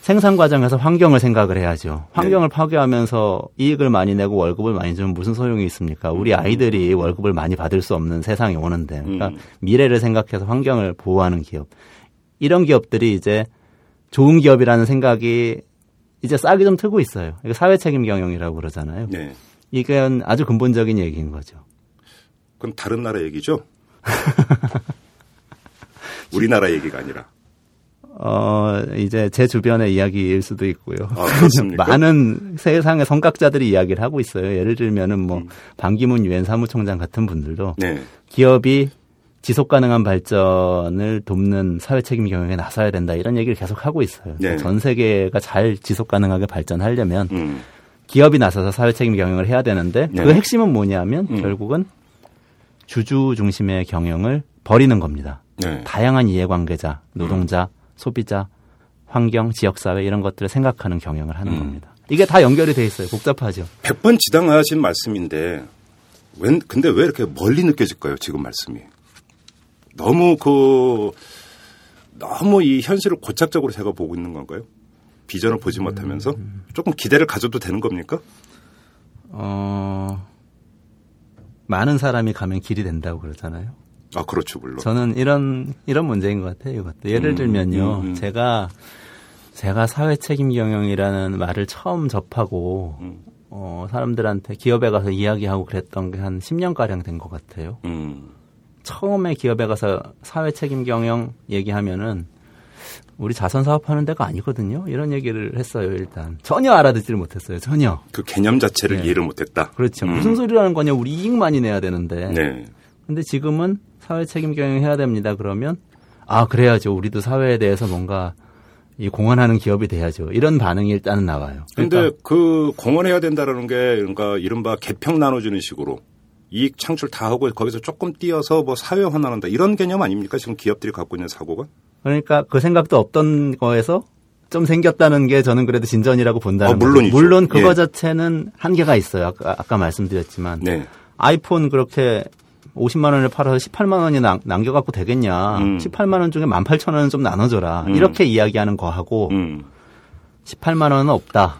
생산 과정에서 환경을 생각을 해야죠. 환경을 네. 파괴하면서 이익을 많이 내고 월급을 많이 주면 무슨 소용이 있습니까? 우리 음. 아이들이 월급을 많이 받을 수 없는 세상이 오는데, 그러니까 음. 미래를 생각해서 환경을 보호하는 기업. 이런 기업들이 이제 좋은 기업이라는 생각이 이제 싹이 좀 트고 있어요. 이거 사회 책임 경영이라고 그러잖아요. 네. 이건 아주 근본적인 얘기인 거죠. 그럼 다른 나라 얘기죠? 우리나라 얘기가 아니라. 어, 이제 제 주변의 이야기일 수도 있고요. 아, 많은 세상의 성각자들이 이야기를 하고 있어요. 예를 들면은 뭐 음. 반기문 유엔 사무총장 같은 분들도 네. 기업이 지속 가능한 발전을 돕는 사회 책임 경영에 나서야 된다 이런 얘기를 계속 하고 있어요. 네. 전 세계가 잘 지속 가능하게 발전하려면 음. 기업이 나서서 사회 책임 경영을 해야 되는데 네. 그 핵심은 뭐냐면 음. 결국은 주주 중심의 경영을 버리는 겁니다. 네. 다양한 이해관계자, 노동자, 음. 소비자, 환경, 지역사회 이런 것들을 생각하는 경영을 하는 음. 겁니다. 이게 다 연결이 돼 있어요. 복잡하죠. 100번 지당하신 말씀인데 웬, 근데 왜 이렇게 멀리 느껴질까요? 지금 말씀이. 너무 그 너무 이 현실을 고착적으로 제가 보고 있는 건가요? 비전을 보지 못하면서 조금 기대를 가져도 되는 겁니까? 어, 많은 사람이 가면 길이 된다고 그러잖아요. 아, 그렇죠, 물론. 저는 이런, 이런 문제인 것 같아요, 이것도. 예를 음, 들면요, 음, 음. 제가, 제가 사회 책임 경영이라는 말을 처음 접하고, 음. 어, 사람들한테 기업에 가서 이야기하고 그랬던 게 한 10년 가량 된 것 같아요. 음. 처음에 기업에 가서 사회 책임 경영 얘기하면은 우리 자선 사업하는 데가 아니거든요. 이런 얘기를 했어요. 일단 전혀 알아듣지를 못했어요. 전혀. 그 개념 자체를 네. 이해를 못했다. 그렇죠. 음. 무슨 소리라는 거냐. 우리 이익만이 내야 되는데. 네. 근데 지금은 사회 책임 경영 해야 됩니다. 그러면 아 그래야죠. 우리도 사회에 대해서 뭔가 이 공헌하는 기업이 돼야죠. 이런 반응이 일단은 나와요. 그런데 그러니까 그 공헌해야 된다라는 게 그러니까 이른바 개평 나눠주는 식으로 이익 창출 다 하고 거기서 조금 띄어서 뭐 사회화 나눈다 이런 개념 아닙니까? 지금 기업들이 갖고 있는 사고가? 그러니까 그 생각도 없던 거에서 좀 생겼다는 게 저는 그래도 진전이라고 본다는 어, 물론 물론 그거 예. 자체는 한계가 있어요. 아까, 아까 말씀드렸지만 네. 아이폰 그렇게 50만 원을 팔아서 18만 원이 남, 겨 갖고 되겠냐. 음. 18만 원 중에 18,000 원은 좀 나눠 줘라. 음. 이렇게 이야기하는 거하고 음. 18만 원은 없다.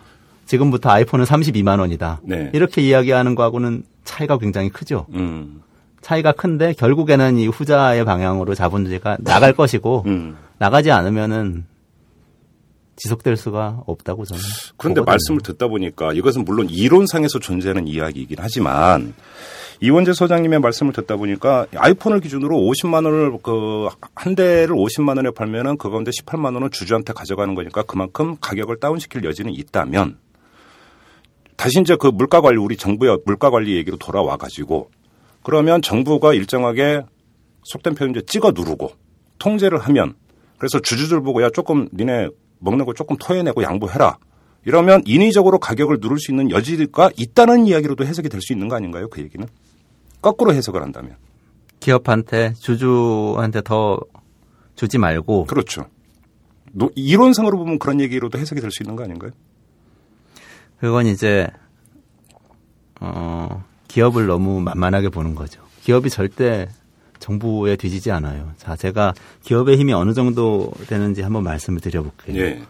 지금부터 아이폰은 32만 원이다. 네. 이렇게 이야기하는 거하고는 차이가 굉장히 크죠. 음. 차이가 큰데 결국에는 이 후자의 방향으로 자본주의가 나갈 것이고 음. 나가지 않으면은 지속될 수가 없다고 저는. 그런데 보거든요. 말씀을 듣다 보니까 이것은 물론 이론상에서 존재하는 이야기이긴 하지만 이원재 소장님의 말씀을 듣다 보니까 아이폰을 기준으로 50만 원을 그 한 대를 50만 원에 팔면은 그 가운데 18만 원은 주주한테 가져가는 거니까 그만큼 가격을 다운시킬 여지는 있다면 다시 이제 그 물가 관리 우리 정부의 물가 관리 얘기로 돌아와 가지고 그러면 정부가 일정하게 속된 표현 이제 찍어 누르고 통제를 하면 그래서 주주들 보고 야 조금 니네 먹는 거 조금 토해내고 양보해라. 이러면 인위적으로 가격을 누를 수 있는 여지가 있다는 이야기로도 해석이 될 수 있는 거 아닌가요? 그 얘기는 거꾸로 해석을 한다면 기업한테 주주한테 더 주지 말고 그렇죠. 이론상으로 보면 그런 얘기로도 해석이 될 수 있는 거 아닌가요? 그건 이제 어 기업을 너무 만만하게 보는 거죠. 기업이 절대 정부에 뒤지지 않아요. 자, 제가 기업의 힘이 어느 정도 되는지 한번 말씀을 드려볼게요. 예.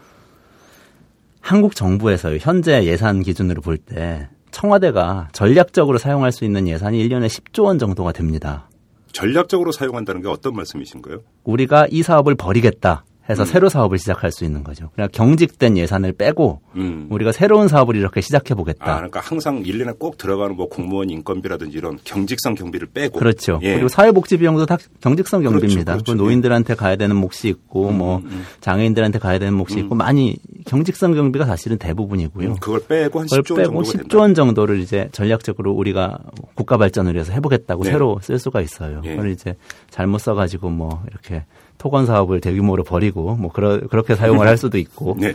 한국 정부에서 현재 예산 기준으로 볼 때 청와대가 전략적으로 사용할 수 있는 예산이 1년에 10조 원 정도가 됩니다. 전략적으로 사용한다는 게 어떤 말씀이신가요? 우리가 이 사업을 벌이겠다. 해서 음. 새로 사업을 시작할 수 있는 거죠. 그냥 경직된 예산을 빼고 음. 우리가 새로운 사업을 이렇게 시작해 보겠다. 아, 그러니까 항상 1년에 꼭 들어가는 뭐 공무원 인건비라든지 이런 경직성 경비를 빼고 그렇죠. 예. 그리고 사회복지 비용도 다 경직성 그렇죠, 경비입니다. 그렇죠, 그렇죠. 노인들한테 가야 되는 몫이 있고 음, 뭐 음, 음. 장애인들한테 가야 되는 몫이 있고 음. 많이 경직성 경비가 사실은 대부분이고요. 그걸 빼고 한 10조 빼고 10조 원 정도를 이제 전략적으로 우리가 국가 발전을 위해서 해보겠다고 네. 새로 쓸 수가 있어요. 예. 그걸 이제 잘못 써가지고 뭐 이렇게 토건 사업을 대규모로 벌이고 뭐 그러, 그렇게 사용을 할 수도 있고 네.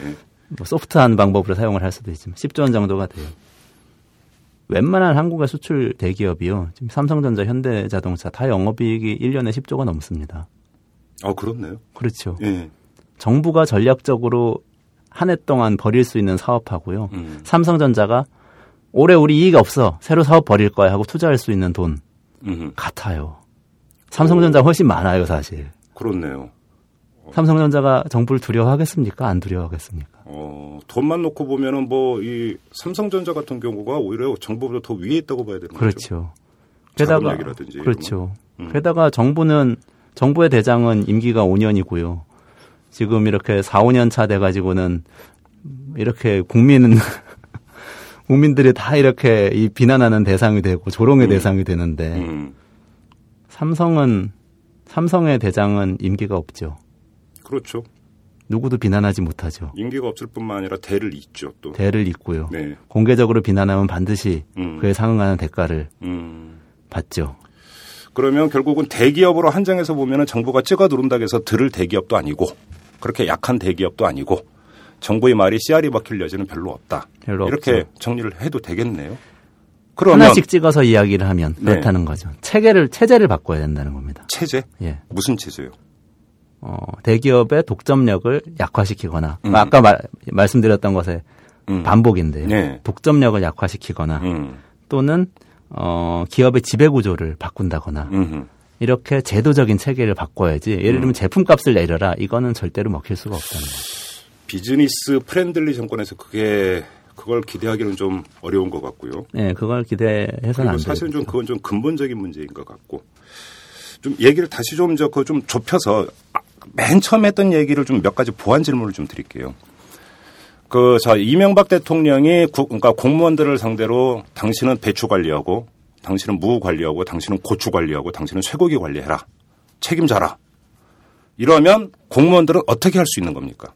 뭐 소프트한 방법으로 사용을 할 수도 있지만 10조 원 정도가 돼요. 웬만한 한국의 수출 대기업이요. 지금 삼성전자, 현대자동차 다 영업이익이 1년에 10조가 넘습니다. 아, 그렇네요. 그렇죠. 예. 정부가 전략적으로 한 해 동안 벌일 수 있는 사업하고요. 음. 삼성전자가 올해 우리 이익 없어. 새로 사업 벌일 거야 하고 투자할 수 있는 돈 음. 같아요. 삼성전자 훨씬 많아요, 사실. 그렇네요. 삼성전자가 정부를 두려워하겠습니까? 안 두려워하겠습니까? 어, 돈만 놓고 보면은 뭐 이 삼성전자 같은 경우가 오히려 정부보다 더 위에 있다고 봐야 되는 그렇죠. 거죠. 게다가 그렇죠. 음. 게다가 정부는 정부의 대장은 임기가 5년이고요. 지금 이렇게 4, 5년 차 돼 가지고는 이렇게 국민은 국민들이 다 이렇게 이 비난하는 대상이 되고 조롱의 음. 대상이 되는데 음. 삼성은 삼성의 대장은 임기가 없죠. 그렇죠. 누구도 비난하지 못하죠. 임기가 없을 뿐만 아니라 대를 잇죠. 또 대를 잇고요. 네. 공개적으로 비난하면 반드시 음. 그에 상응하는 대가를 음. 받죠. 그러면 결국은 대기업으로 한정해서 보면 정부가 찍어 누른다고 해서 들을 대기업도 아니고 그렇게 약한 대기업도 아니고 정부의 말이 씨알이 박힐 여지는 별로 없다. 별로 이렇게 없죠. 정리를 해도 되겠네요. 그러면 하나씩 찍어서 이야기를 하면 네. 그렇다는 거죠. 체계를 체제를 바꿔야 된다는 겁니다. 체제? 예. 무슨 체제요? 어, 대기업의 독점력을 약화시키거나 음. 아까 말, 말씀드렸던 것에 음. 반복인데요. 네. 독점력을 약화시키거나 음. 또는 어, 기업의 지배 구조를 바꾼다거나 음흠. 이렇게 제도적인 체계를 바꿔야지 예를 들면 음. 제품값을 내려라 이거는 절대로 먹힐 수가 없다는 거죠. business friendly 정권에서 그게 그걸 기대하기는 좀 어려운 것 같고요. 네, 그걸 기대해서는 안 돼요. 사실은 좀 그건 좀 근본적인 문제인 것 같고 좀 얘기를 다시 좀 저그 좀 좁혀서 맨 처음 했던 얘기를 좀 몇 가지 보완 질문을 좀 드릴게요. 그, 자, 이명박 대통령이 구, 그러니까 공무원들을 상대로 당신은 배추 관리하고, 당신은 무 관리하고, 당신은 고추 관리하고, 당신은 쇠고기 관리해라. 책임져라. 이러면 공무원들은 어떻게 할 수 있는 겁니까?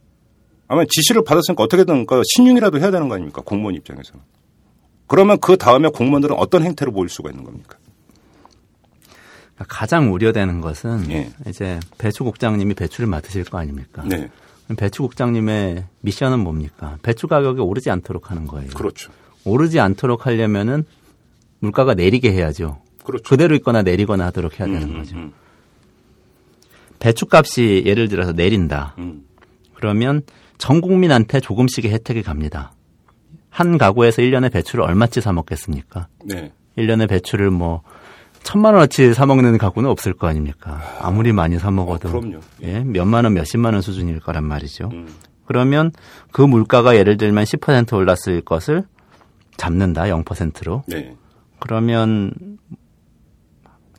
아마 지시를 받았으니까 어떻게든 그 신용이라도 해야 되는 거 아닙니까? 공무원 입장에서는. 그러면 그 다음에 공무원들은 어떤 행태를 보일 수가 있는 겁니까? 가장 우려되는 것은 예. 이제 배추국장님이 배추를 맡으실 거 아닙니까? 네. 배추국장님의 미션은 뭡니까? 배추 가격이 오르지 않도록 하는 거예요. 그렇죠. 오르지 않도록 하려면은 물가가 내리게 해야죠. 그렇죠. 그대로 있거나 내리거나 하도록 해야 되는 음, 거죠. 음. 배추값이 예를 들어서 내린다. 음. 그러면 전 국민한테 조금씩의 혜택이 갑니다. 한 가구에서 1년에 배추를 얼마치 사 먹겠습니까? 네. 1년에 배추를 뭐 천만 원어치 사 먹는 가구는 없을 거 아닙니까? 아무리 많이 사 먹어도 어, 예, 몇만 원, 몇십만 원 수준일 거란 말이죠. 음. 그러면 그 물가가 예를 들면 10% 올랐을 것을 잡는다 0%로. 네. 그러면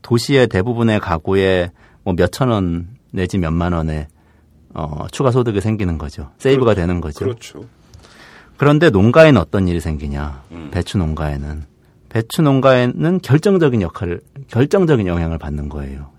도시의 대부분의 가구에 뭐 몇천 원 내지 몇만 원의 어, 추가 소득이 생기는 거죠. 세이브가 그렇죠. 되는 거죠. 그렇죠. 그런데 농가에는 어떤 일이 생기냐? 음. 배추 농가에는 배추 농가에는 결정적인 역할을 결정적인 영향을 받는 거예요.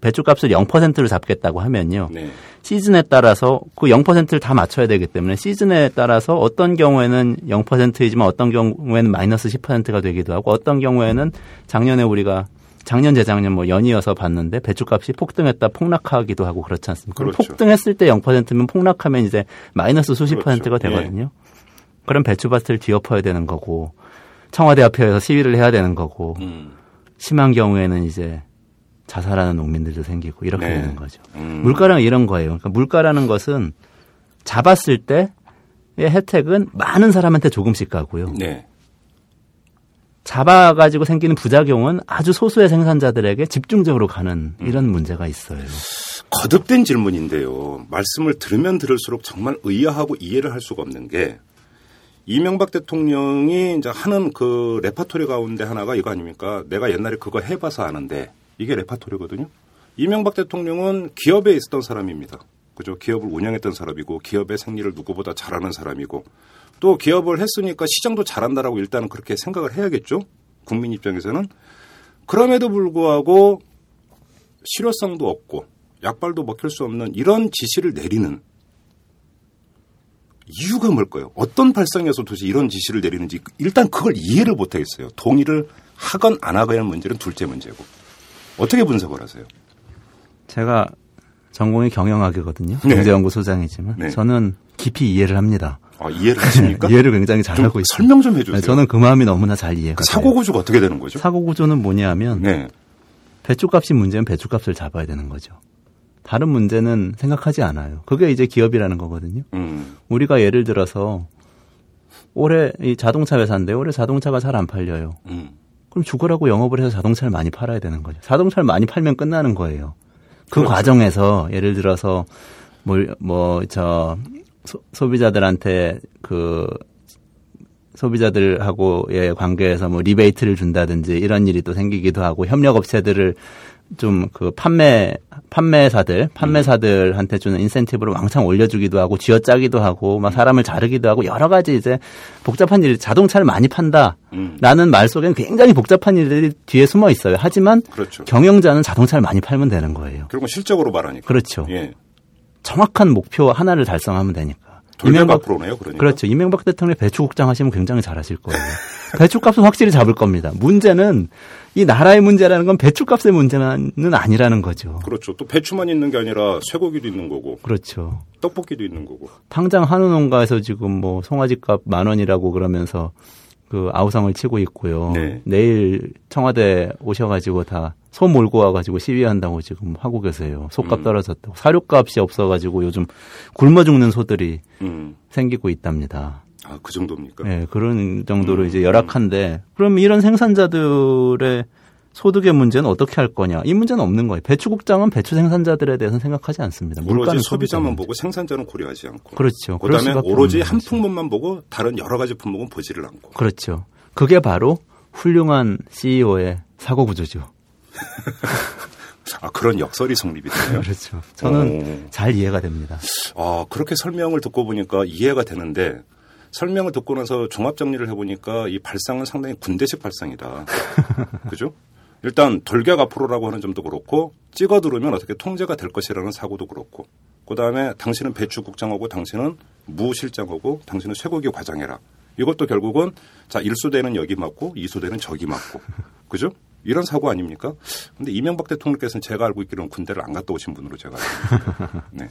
배, 추 값을 0%를 잡겠다고 하면요. 네. 시즌에 따라서 그 0%를 다 맞춰야 되기 때문에 시즌에 따라서 어떤 경우에는 0%이지만 어떤 경우에는 마이너스 10%가 되기도 하고 어떤 경우에는 작년에 우리가 작년 재작년 뭐 연이어서 봤는데 배추값이 폭등했다 폭락하기도 하고 그렇지 않습니까? 그렇죠. 폭등했을 때 0%면 폭락하면 이제 마이너스 수십 그렇죠. 퍼센트가 되거든요. 예. 그럼 배추밭을 뒤엎어야 되는 거고 청와대 앞에서 시위를 해야 되는 거고 음. 심한 경우에는 이제 자살하는 농민들도 생기고 이렇게 네. 되는 거죠. 음. 물가랑 이런 거예요. 그러니까 물가라는 것은 잡았을 때의 혜택은 많은 사람한테 조금씩 가고요. 네. 잡아가지고 생기는 부작용은 아주 소수의 생산자들에게 집중적으로 가는 음. 이런 음. 문제가 있어요. 거듭된 질문인데요. 말씀을 들으면 들을수록 정말 의아하고 이해를 할 수가 없는 게 이명박 대통령이 이제 하는 그 레파토리 가운데 하나가 이거 아닙니까? 내가 옛날에 그거 해봐서 아는데 이게 레파토리거든요. 이명박 대통령은 기업에 있었던 사람입니다. 그죠? 기업을 운영했던 사람이고 기업의 생리를 누구보다 잘하는 사람이고 또 기업을 했으니까 시장도 잘한다라고 일단은 그렇게 생각을 해야겠죠. 국민 입장에서는 그럼에도 불구하고 실효성도 없고 약발도 먹힐 수 없는 이런 지시를 내리는 이유가 뭘까요? 어떤 발상에서 도대체 이런 지시를 내리는지 일단 그걸 이해를 못하겠어요. 동의를 하건 안 하건의 문제는 둘째 문제고 어떻게 분석을 하세요? 제가 전공이 경영학이거든요. 네. 경제연구소장이지만 네. 저는 깊이 이해를 합니다. 아, 이해를 하십니까? 이해를 굉장히 잘하고 있어요. 설명 좀 해주세요. 네, 저는 그 마음이 너무나 잘 이해가 그 사고 구조가 어떻게 되는 거죠? 사고 구조는 뭐냐면 네. 배추값이 문제면 배추값을 잡아야 되는 거죠. 다른 문제는 생각하지 않아요. 그게 이제 기업이라는 거거든요. 음. 우리가 예를 들어서 올해 이 자동차 회사인데 올해 자동차가 잘 안 팔려요. 음. 그럼 죽으라고 영업을 해서 자동차를 많이 팔아야 되는 거죠. 자동차를 많이 팔면 끝나는 거예요. 그 그렇죠. 과정에서 예를 들어서 뭐 뭐 저 소 비자들한테 그 소비자들하고의 관계에서 뭐 리베이트를 준다든지 이런 일이 또 생기기도 하고 협력 업체들을 좀 그 판매 판매사들 판매사들한테 주는 인센티브를 왕창 올려주기도 하고 쥐어짜기도 하고 막 사람을 자르기도 하고 여러 가지 이제 복잡한 일 자동차를 많이 판다라는 음. 말 속에는 굉장히 복잡한 일들이 뒤에 숨어 있어요. 하지만 그렇죠. 경영자는 자동차를 많이 팔면 되는 거예요. 그리고 실적으로 말하니까 그렇죠. 예. 정확한 목표 하나를 달성하면 되니까. 이명박 프로네요, 그러니까. 그렇죠. 이명박 대통령 배추국장 하시면 굉장히 잘하실 거예요. 배추값은 확실히 잡을 겁니다. 문제는 이 나라의 문제라는 건 배추값의 문제는 아니라는 거죠. 그렇죠. 또 배추만 있는 게 아니라 쇠고기도 있는 거고. 그렇죠. 떡볶이도 있는 거고. 당장 한우 농가에서 지금 뭐 송아지값 만 원이라고 그러면서 그 아우성을 치고 있고요. 네. 내일 청와대 오셔가지고 다 소 몰고 와가지고 시위한다고 지금 하고 계세요. 소값 음. 떨어졌다고. 사료값이 없어가지고 요즘 굶어 죽는 소들이 음. 생기고 있답니다. 아, 그 정도입니까? 네, 그런 정도로 음. 이제 열악한데, 그럼 이런 생산자들의 소득의 문제는 어떻게 할 거냐? 이 문제는 없는 거예요. 배추국장은 배추 생산자들에 대해서는 생각하지 않습니다. 물가는 소비자만 보고 생산자는 고려하지 않고. 그렇죠. 그다음에 오로지 한 품목만 보고 다른 여러 가지 품목은 보지를 않고. 그렇죠. 그게 바로 훌륭한 CEO의 사고 구조죠. 아, 그런 역설이 성립이 되네요. 그렇죠. 저는 오. 잘 이해가 됩니다. 아, 그렇게 설명을 듣고 보니까 이해가 되는데 설명을 듣고 나서 종합 정리를 해보니까 이 발상은 상당히 군대식 발상이다. 그죠? 일단 돌격 앞으로라고 하는 점도 그렇고 찍어 들으면 어떻게 통제가 될 것이라는 사고도 그렇고 그 다음에 당신은 배추국장하고 당신은 무실장하고 당신은 쇠고기 과장해라. 이것도 결국은 자 1소대는 여기 맞고 2소대는 저기 맞고 그죠? 이런 사고 아닙니까? 근데 이명박 대통령께서는 제가 알고 있기로는 군대를 안 갔다 오신 분으로 제가 알고. 네.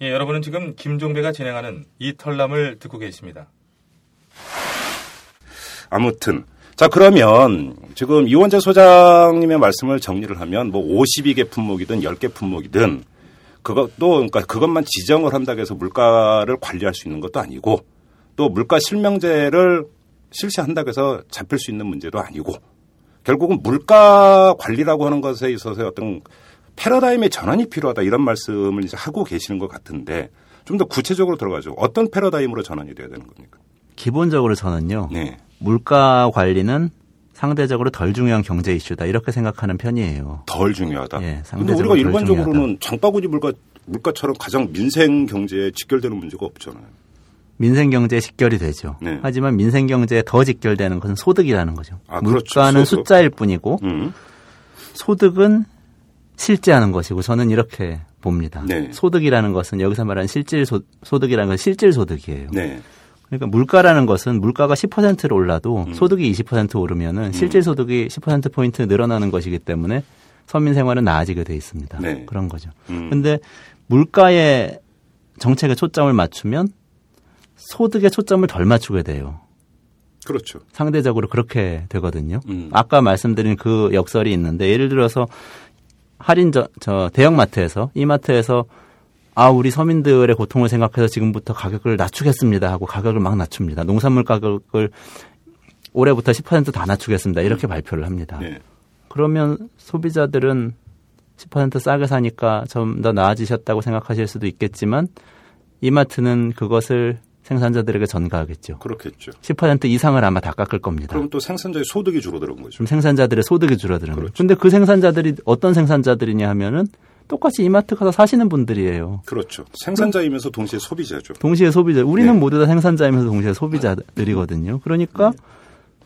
예, 여러분은 지금 김종배가 진행하는 이 털남을 듣고 계십니다. 아무튼 자 그러면 지금 이원재 소장님의 말씀을 정리를 하면 뭐 52개 품목이든 10개 품목이든 그것도 그러니까 그것만 지정을 한다고 해서 물가를 관리할 수 있는 것도 아니고 또 물가 실명제를 실시한다고 해서 잡힐 수 있는 문제도 아니고 결국은 물가 관리라고 하는 것에 있어서 어떤 패러다임의 전환이 필요하다 이런 말씀을 이제 하고 계시는 것 같은데 좀 더 구체적으로 들어가죠. 어떤 패러다임으로 전환이 돼야 되는 겁니까? 기본적으로 저는요. 네. 물가 관리는 상대적으로 덜 중요한 경제 이슈다 이렇게 생각하는 편이에요. 덜 중요하다. 예, 근데 우리가 일반적으로는 장바구니 물가 물가처럼 가장 민생 경제에 직결되는 문제가 없잖아요. 민생 경제에 직결이 되죠. 네. 하지만 민생 경제에 더 직결되는 것은 소득이라는 거죠. 아, 그렇죠. 물가는 소득. 숫자일 뿐이고 음. 소득은 실제하는 것이고 저는 이렇게 봅니다. 네. 소득이라는 것은 여기서 말하는 실질 소, 득이라는 건 실질 소득이에요. 네. 그러니까 물가라는 것은 물가가 10%를 올라도 음. 소득이 20% 오르면은 음. 실질 소득이 10% 포인트 늘어나는 것이기 때문에 서민 생활은 나아지게 돼 있습니다. 네. 그런 거죠. 음. 근데 물가에 정책에 초점을 맞추면 소득에 초점을 덜 맞추게 돼요. 그렇죠. 상대적으로 그렇게 되거든요. 음. 아까 말씀드린 그 역설이 있는데 예를 들어서 할인 저, 저 대형마트에서 이마트에서 아 우리 서민들의 고통을 생각해서 지금부터 가격을 낮추겠습니다 하고 가격을 막 낮춥니다. 농산물 가격을 올해부터 10%다 낮추겠습니다. 이렇게 음. 발표를 합니다. 네. 그러면 소비자들은 10% 싸게 사니까 좀 더 나아지셨다고 생각하실 수도 있겠지만 이마트는 그것을 생산자들에게 전가하겠죠. 그렇겠죠. 10% 이상을 아마 다 깎을 겁니다. 그럼 또 생산자의 소득이 줄어드는 거죠. 그럼 생산자들의 소득이 줄어드는 그렇죠. 거죠. 근데 그 생산자들이 어떤 생산자들이냐 하면은 똑같이 이마트 가서 사시는 분들이에요. 그렇죠. 생산자이면서 동시에 소비자죠. 동시에 소비자. 우리는 네. 모두 다 생산자이면서 동시에 소비자들이거든요. 그러니까 네.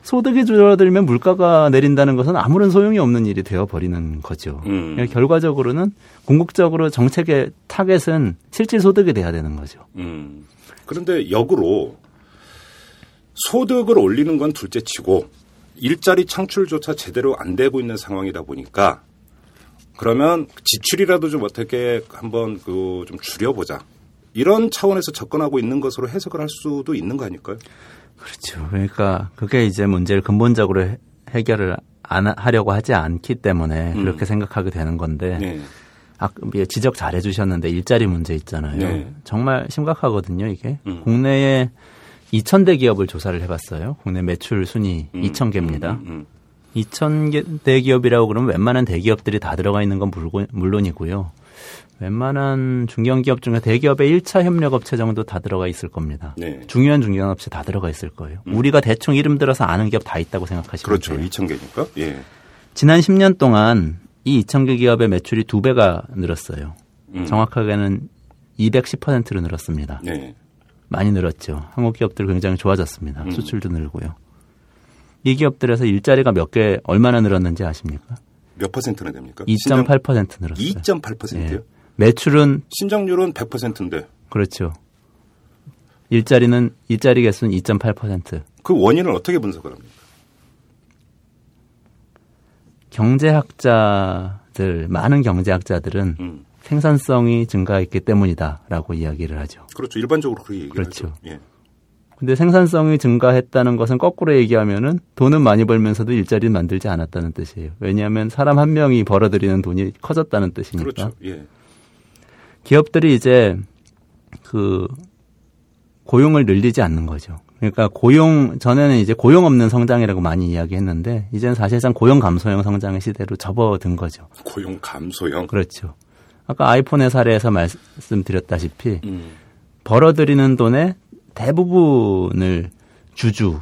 소득이 줄어들면 물가가 내린다는 것은 아무런 소용이 없는 일이 되어 버리는 거죠. 음. 그러니까 결과적으로는 궁극적으로 정책의 타겟은 실질 소득이 돼야 되는 거죠. 음. 그런데 역으로 소득을 올리는 건 둘째 치고 일자리 창출조차 제대로 안 되고 있는 상황이다 보니까 그러면 지출이라도 좀 어떻게 한번 그 좀 줄여보자. 이런 차원에서 접근하고 있는 것으로 해석을 할 수도 있는 거 아닐까요? 그렇죠. 그러니까 그게 이제 문제를 근본적으로 해결을 안 하려고 하지 않기 때문에 음. 그렇게 생각하게 되는 건데 네. 아, 예, 지적 잘 해주셨는데 일자리 문제 있잖아요. 네. 정말 심각하거든요, 이게. 음. 국내에 2,000대 기업을 조사를 해봤어요. 국내 매출 순위 음. 2,000개입니다. 음, 음, 2,000개 음. 대기업이라고 그러면 웬만한 대기업들이 다 들어가 있는 건 물론이고요. 웬만한 중견기업 중에 대기업의 1차 협력업체 정도 다 들어가 있을 겁니다. 네. 중요한 중견업체 다 들어가 있을 거예요. 음. 우리가 대충 이름 들어서 아는 기업 다 있다고 생각하시면 그렇죠. 돼요. 2,000개니까. 예. 지난 10년 동안 이 2,000개 기업의 매출이 두 배가 늘었어요. 음. 정확하게는 210%로 늘었습니다. 네. 많이 늘었죠. 한국 기업들 굉장히 좋아졌습니다. 음. 수출도 늘고요. 이 기업들에서 일자리가 몇 개 얼마나 늘었는지 아십니까? 몇 퍼센트나 됩니까? 2.8% 늘었어요. 2.8%요? 예. 매출은 신장률은 100%인데. 그렇죠. 일자리는 일자리 개수는 2.8%. 그 원인을 어떻게 분석을 합니까? 경제학자들 많은 경제학자들은 음. 생산성이 증가했기 때문이다라고 이야기를 하죠. 그렇죠. 일반적으로 그렇게 얘기를 그렇죠. 하죠. 예. 근데 생산성이 증가했다는 것은 거꾸로 얘기하면은 돈은 많이 벌면서도 일자리는 만들지 않았다는 뜻이에요. 왜냐하면 사람 한 명이 벌어들이는 돈이 커졌다는 뜻이니까. 그렇죠. 예. 기업들이 이제 그 고용을 늘리지 않는 거죠. 그러니까 고용 전에는 이제 고용 없는 성장이라고 많이 이야기했는데 이제는 사실상 고용 감소형 성장의 시대로 접어든 거죠. 고용 감소형. 그렇죠. 아까 아이폰의 사례에서 말씀드렸다시피 음. 벌어들이는 돈의 대부분을 주주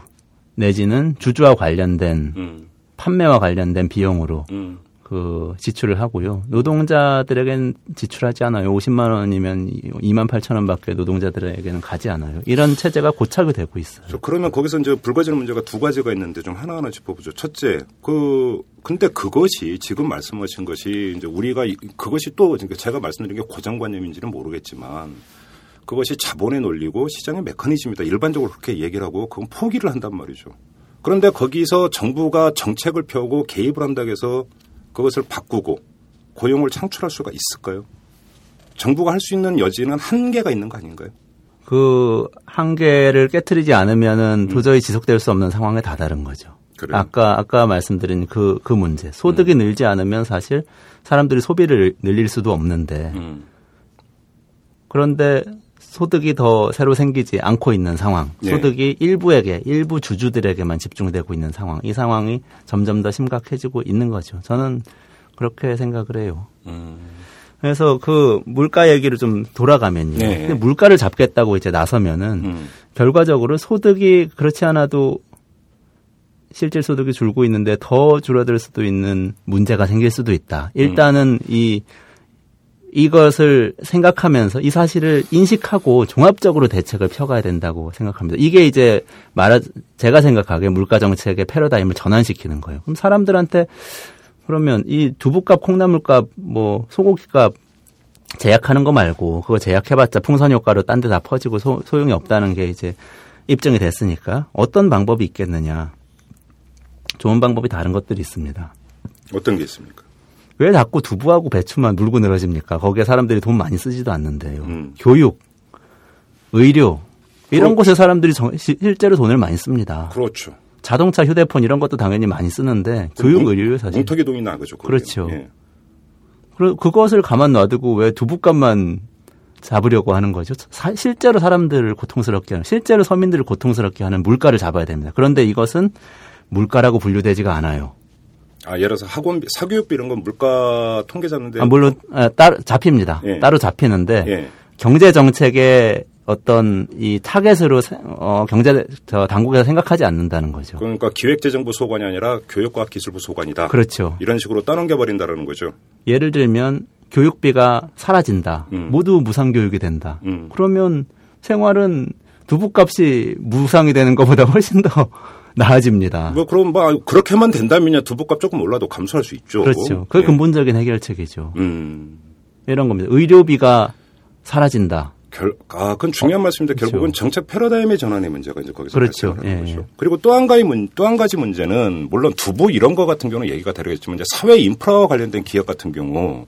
내지는 주주와 관련된 음. 판매와 관련된 비용으로 음. 그 지출을 하고요. 노동자들에겐 지출하지 않아요. 50만 원이면 2만 8천 원밖에 노동자들에게는 가지 않아요. 이런 체제가 고착이 되고 있어요. 그러면 거기서 이제 불거지는 문제가 두 가지가 있는데 좀 하나하나 짚어보죠. 첫째, 그 근데 그것이 지금 말씀하신 것이 이제 우리가 그것이 또 제가 말씀드린 게 고정관념인지는 모르겠지만 그것이 자본의 논리고 시장의 메커니즘이다. 일반적으로 그렇게 얘기를 하고 그건 포기를 한단 말이죠. 그런데 거기서 정부가 정책을 펴고 개입을 한다고 해서 그것을 바꾸고 고용을 창출할 수가 있을까요? 정부가 할 수 있는 여지는 한계가 있는 거 아닌가요? 그 한계를 깨뜨리지 않으면은 음. 도저히 지속될 수 없는 상황에 다다른 거죠. 그래요? 아까 아까 말씀드린 그그 그 문제 소득이 음. 늘지 않으면 사실 사람들이 소비를 늘릴 수도 없는데 음. 그런데 소득이 더 새로 생기지 않고 있는 상황, 네. 소득이 일부에게, 일부 주주들에게만 집중되고 있는 상황, 이 상황이 점점 더 심각해지고 있는 거죠. 저는 그렇게 생각을 해요. 음. 그래서 그 물가 얘기를 좀 돌아가면요. 네. 물가를 잡겠다고 이제 나서면은 음. 결과적으로 소득이 그렇지 않아도 실질 소득이 줄고 있는데 더 줄어들 수도 있는 문제가 생길 수도 있다. 일단은 음. 이 이것을 생각하면서 이 사실을 인식하고 종합적으로 대책을 펴가야 된다고 생각합니다. 이게 이제 말하 제가 생각하기에 물가 정책의 패러다임을 전환시키는 거예요. 그럼 사람들한테 그러면 이 두부값, 콩나물값, 뭐 소고기값 제약하는 거 말고 그거 제약해봤자 풍선 효과로 딴 데 다 퍼지고 소, 소용이 없다는 게 이제 입증이 됐으니까 어떤 방법이 있겠느냐. 좋은 방법이 다른 것들이 있습니다. 어떤 게 있습니까? 왜 자꾸 두부하고 배추만 물고 늘어집니까? 거기에 사람들이 돈 많이 쓰지도 않는데요. 음. 교육, 의료 이런 그렇죠. 곳에 사람들이 정, 실제로 돈을 많이 씁니다. 그렇죠. 자동차, 휴대폰 이런 것도 당연히 많이 쓰는데 교육, 뭉, 의료 사실 뭉터기 돈이 나그죠. 그렇죠. 예. 그 그것을 가만 놔두고 왜 두부값만 잡으려고 하는 거죠. 사, 실제로 사람들을 고통스럽게 하는, 실제로 서민들을 고통스럽게 하는 물가를 잡아야 됩니다. 그런데 이것은 물가라고 분류되지가 않아요. 아, 예를 들어서 학원비, 사교육비 이런 건 물가 통계 잡는데. 아, 물론, 아, 따로 잡힙니다. 예. 따로 잡히는데, 예. 경제 정책의 어떤 이 타겟으로 어, 경제 저 당국에서 생각하지 않는다는 거죠. 그러니까 기획재정부 소관이 아니라 교육과학기술부 소관이다. 그렇죠. 이런 식으로 떠넘겨 버린다라는 거죠. 예를 들면 교육비가 사라진다. 음. 모두 무상 교육이 된다. 음. 그러면 생활은 두부값이 무상이 되는 것보다 훨씬 더 나아집니다. 뭐 그럼 뭐 그렇게만 된다면요 두부값 조금 올라도 감소할 수 있죠. 그렇죠. 그게 네. 근본적인 해결책이죠. 음. 이런 겁니다. 의료비가 사라진다. 결, 아, 그건 중요한 어, 말씀인데 그렇죠. 결국은 정책 패러다임의 전환의 문제가 이제 거기서 그렇죠. 예, 거죠. 예. 그리고 또 한 가지 문, 또 한 가지 문제는 물론 두부 이런 거 같은 경우는 얘기가 다르겠지만 이제 사회 인프라와 관련된 기업 같은 경우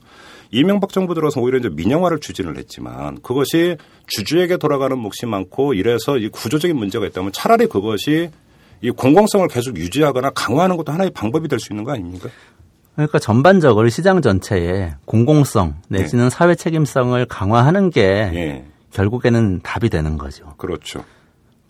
이명박 정부 들어서 오히려 이제 민영화를 추진을 했지만 그것이 주주에게 돌아가는 몫이 많고 이래서 이 구조적인 문제가 있다면 차라리 그것이 이 공공성을 계속 유지하거나 강화하는 것도 하나의 방법이 될 수 있는 거 아닙니까? 그러니까 전반적으로 시장 전체에 공공성 내지는 네. 사회 책임성을 강화하는 게 네. 결국에는 답이 되는 거죠. 그렇죠.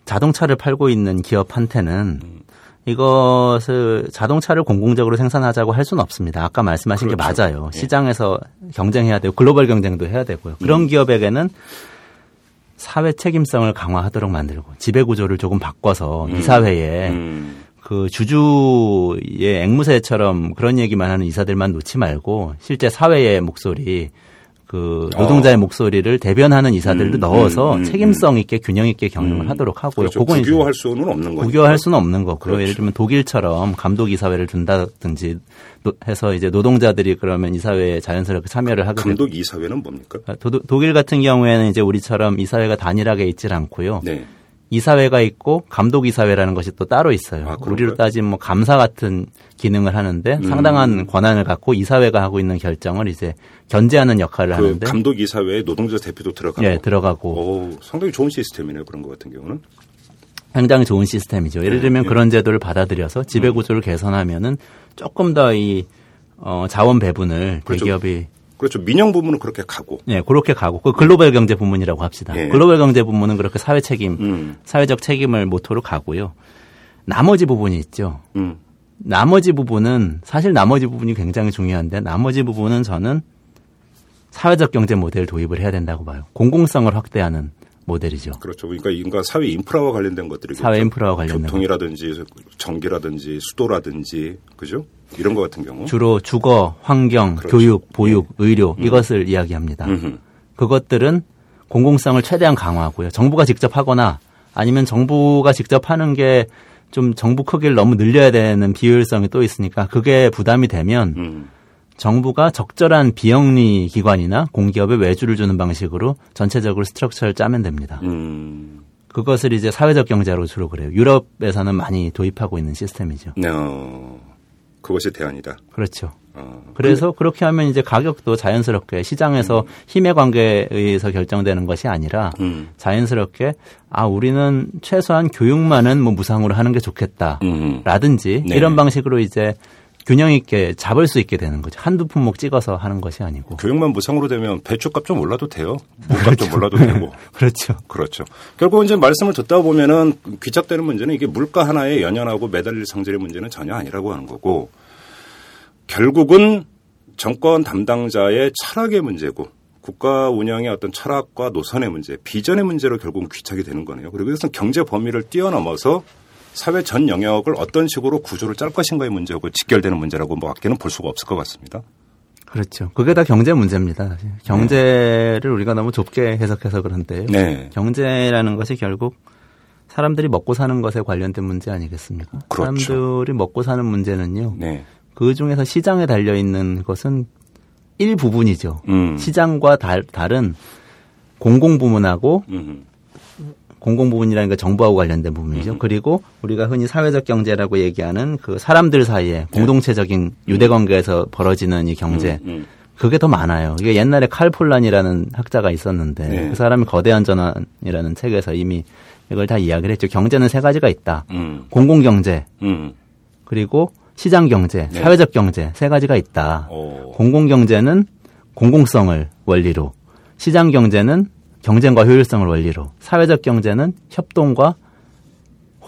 자동차를 팔고 있는 기업한테는 음. 이것을 자동차를 공공적으로 생산하자고 할 수는 없습니다. 아까 말씀하신 그렇죠. 게 맞아요. 예. 시장에서 경쟁해야 되고 글로벌 경쟁도 해야 되고요. 그런 음. 기업에게는 사회 책임성을 강화하도록 만들고 지배 구조를 조금 바꿔서 음. 이사회에 음. 그 주주의 앵무새처럼 그런 얘기만 하는 이사들만 놓지 말고 실제 사회의 목소리 그 노동자의 어. 목소리를 대변하는 이사들도 음, 넣어서 음, 음, 책임성 있게 균형 있게 경영을 음. 하도록 하고요. 그렇죠. 국교할 수는 없는 거죠. 국교할 수는 없는 거고요. 그렇죠. 예를 들면 독일처럼 감독 이사회를 둔다든지 해서 이제 노동자들이 그러면 이사회에 자연스럽게 참여를 하게 감독 이사회는 뭡니까? 아, 도, 독일 같은 경우에는 이제 우리처럼 이사회가 단일하게 있질 않고요. 네. 이사회가 있고 감독 이사회라는 것이 또 따로 있어요. 아, 우리로 따지면 뭐 감사 같은 기능을 하는데 음. 상당한 권한을 갖고 이사회가 하고 있는 결정을 이제 견제하는 역할을 그 하는데 감독 이사회에 노동자 대표도 들어가고 네, 들어가고 오, 상당히 좋은 시스템이네요. 그런 것 같은 경우는 굉장히 좋은 시스템이죠. 예를 들면 네, 그런 제도를 받아들여서 지배 구조를 개선하면은 조금 더이 어, 자원 배분을 그렇죠. 대기업이 그렇죠. 민영 부문은 그렇게 가고. 네, 그렇게 가고. 그 글로벌 경제 부문이라고 합시다. 네. 글로벌 경제 부문은 그렇게 사회 책임, 음. 사회적 책임을 모토로 가고요. 나머지 부분이 있죠. 음. 나머지 부분은 사실 나머지 부분이 굉장히 중요한데 나머지 부분은 저는 사회적 경제 모델 도입을 해야 된다고 봐요. 공공성을 확대하는 모델이죠. 그렇죠. 그러니까 인가 사회 인프라와 관련된 것들이 사회 인프라와 관련된 교통이라든지 전기라든지 수도라든지 그죠? 이런 것 같은 경우 주로 주거, 환경, 그렇죠. 교육, 보육, 예. 의료 음. 이것을 이야기합니다. 음흠. 그것들은 공공성을 최대한 강화하고요. 정부가 직접 하거나 아니면 정부가 직접 하는 게 좀 정부 크기를 너무 늘려야 되는 비효율성이 또 있으니까 그게 부담이 되면 음. 정부가 적절한 비영리 기관이나 공기업에 외주를 주는 방식으로 전체적으로 스트럭처를 짜면 됩니다. 음. 그것을 이제 사회적 경제로 주로 그래요. 유럽에서는 많이 도입하고 있는 시스템이죠. 어, 그것이 대안이다. 그렇죠. 어. 그래서 그렇게 하면 이제 가격도 자연스럽게 시장에서 음. 힘의 관계에 의해서 결정되는 것이 아니라 음. 자연스럽게 아 우리는 최소한 교육만은 뭐 무상으로 하는 게 좋겠다라든지 음. 네. 이런 방식으로 이제 균형 있게 잡을 수 있게 되는 거죠. 한두 품목 찍어서 하는 것이 아니고. 교육만 무상으로 되면 배추값 좀 올라도 돼요. 물값 좀 올라도 되고. 그렇죠. 그렇죠. 결국 이제 말씀을 듣다 보면은 귀착되는 문제는 이게 물가 하나에 연연하고 매달릴 성질의 문제는 전혀 아니라고 하는 거고 결국은 정권 담당자의 철학의 문제고 국가 운영의 어떤 철학과 노선의 문제, 비전의 문제로 결국은 귀착이 되는 거네요. 그리고 이것은 경제 범위를 뛰어넘어서 사회 전 영역을 어떤 식으로 구조를 짤 것인가의 문제고 직결되는 문제라고 뭐 밖에는 볼 수가 없을 것 같습니다. 그렇죠. 그게 다 경제 문제입니다. 경제를 네. 우리가 너무 좁게 해석해서 그런데요. 네. 경제라는 것이 결국 사람들이 먹고 사는 것에 관련된 문제 아니겠습니까? 그렇죠. 사람들이 먹고 사는 문제는요. 네. 그 중에서 시장에 달려 있는 것은 일부분이죠. 음. 시장과 다, 른 공공 부문하고 음. 공공 부분이라는 게 정부하고 관련된 부분이죠. 음. 그리고 우리가 흔히 사회적 경제라고 얘기하는 그 사람들 사이에 네. 공동체적인 유대 관계에서 벌어지는 이 경제. 음, 음. 그게 더 많아요. 이게 옛날에 칼폴란이라는 학자가 있었는데 네. 그 사람이 거대한 전환이라는 책에서 이미 이걸 다 이야기를 했죠. 경제는 세 가지가 있다. 음. 공공 경제, 음. 그리고 시장 경제, 네. 사회적 경제 세 가지가 있다. 오. 공공 경제는 공공성을 원리로, 시장 경제는 경쟁과 효율성을 원리로, 사회적 경제는 협동과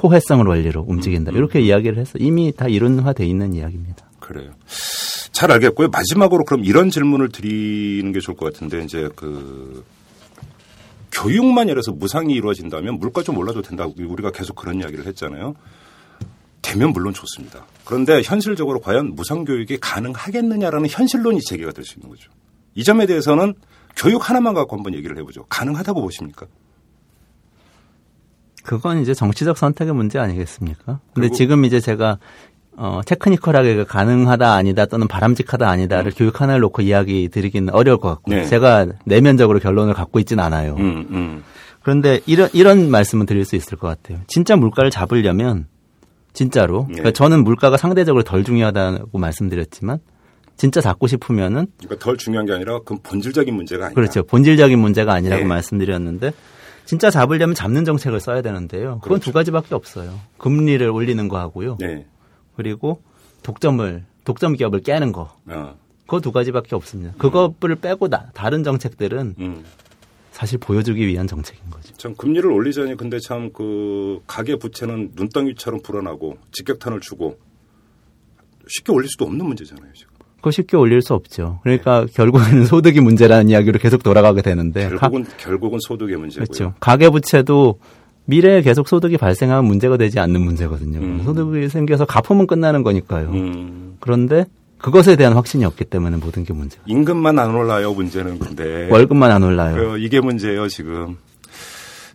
호혜성을 원리로 움직인다. 음, 음. 이렇게 이야기를 해서 이미 다 이론화돼 있는 이야기입니다. 그래요. 잘 알겠고요. 마지막으로 그럼 이런 질문을 드리는 게 좋을 것 같은데 이제 그 교육만 들어서 무상이 이루어진다면 물가 좀 올라도 된다고 우리가 계속 그런 이야기를 했잖아요. 되면 물론 좋습니다. 그런데 현실적으로 과연 무상 교육이 가능하겠느냐라는 현실론이 제기가 될 수 있는 거죠. 이 점에 대해서는 교육 하나만 갖고 한번 얘기를 해보죠. 가능하다고 보십니까? 그건 이제 정치적 선택의 문제 아니겠습니까? 근데 지금 이제 제가 어, 테크니컬하게 가능하다 아니다 또는 바람직하다 아니다를 음. 교육 하나를 놓고 이야기 드리기는 어려울 것 같고 네. 제가 내면적으로 결론을 갖고 있지는 않아요. 음, 음. 그런데 이런 이런 말씀은 드릴 수 있을 것 같아요. 진짜 물가를 잡으려면 진짜로 네. 그러니까 저는 물가가 상대적으로 덜 중요하다고 말씀드렸지만 진짜 잡고 싶으면은 그러니까 덜 중요한 게 아니라 그 본질적인 문제가 아니라 그렇죠. 본질적인 문제가 아니라고 네. 말씀드렸는데 진짜 잡으려면 잡는 정책을 써야 되는데요. 그건 그렇죠. 두 가지밖에 없어요. 금리를 올리는 거 하고요. 네. 그리고 독점을 독점 기업을 깨는 거. 어. 그거 두 가지밖에 없습니다. 그거를 빼고 나, 다른 정책들은 음. 사실 보여주기 위한 정책인 거죠. 참 금리를 올리자니 근데 참 그 가계 부채는 눈덩이처럼 불어나고 직격탄을 주고 쉽게 올릴 수도 없는 문제잖아요. 지금. 그거 쉽게 올릴 수 없죠. 그러니까 네. 결국에는 소득이 문제라는 이야기로 계속 돌아가게 되는데 결국은 가, 결국은 소득의 문제고요. 그렇죠. 가계 부채도 미래에 계속 소득이 발생하면 문제가 되지 않는 문제거든요. 음. 소득이 생겨서 갚으면 끝나는 거니까요. 음. 그런데 그것에 대한 확신이 없기 때문에 모든 게 문제가. 임금만 안 올라요, 문제는 근데. 월급만 안 올라요. 이게 문제예요, 지금.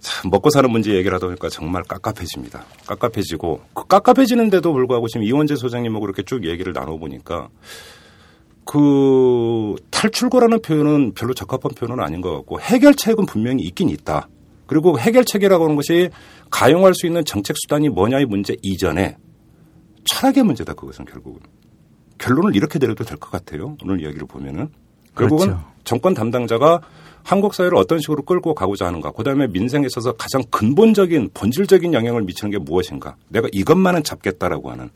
참 먹고 사는 문제 얘기를 하다 보니까 정말 깝깝해집니다. 깝깝해지고 그 깝깝해지는데도 불구하고 지금 이원재 소장님하고 그렇게 쭉 얘기를 나눠보니까 그 탈출거라는 표현은 별로 적합한 표현은 아닌 것 같고 해결책은 분명히 있긴 있다. 그리고 해결책이라고 하는 것이 가용할 수 있는 정책 수단이 뭐냐의 문제 이전에 철학의 문제다 그것은 결국은 결론을 이렇게 내려도 될 것 같아요. 오늘 이야기를 보면은 결국은 그렇죠. 정권 담당자가 한국 사회를 어떤 식으로 끌고 가고자 하는가, 그 다음에 민생에 있어서 가장 근본적인, 본질적인 영향을 미치는 게 무엇인가, 내가 이것만은 잡겠다라고 하는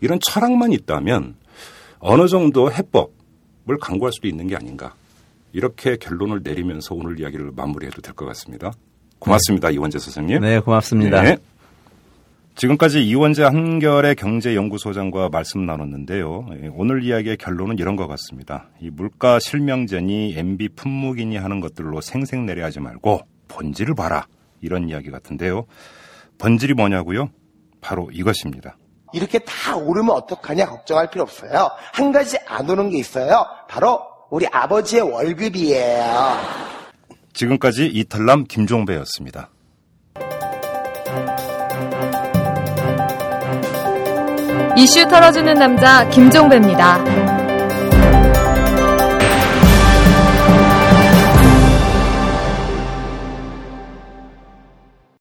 이런 철학만 있다면 어느 정도 해법 을 강구할 수도 있는 게 아닌가. 이렇게 결론을 내리면서 오늘 이야기를 마무리해도 될 것 같습니다. 고맙습니다. 네. 이원재 선생님. 네, 고맙습니다. 네. 지금까지 이원재 한결의 경제연구소장과 말씀 나눴는데요. 예, 오늘 이야기의 결론은 이런 것 같습니다. 이 물가 실명제니 MB 품목이니 하는 것들로 생색내려 하지 말고 본질을 봐라. 이런 이야기 같은데요. 본질이 뭐냐고요? 바로 이것입니다. 이렇게 다 오르면 어떡하냐 걱정할 필요 없어요. 한 가지 안 오는 게 있어요. 바로 우리 아버지의 월급이에요. 지금까지 이탈남 김종배였습니다. 이슈 털어주는 남자 김종배입니다.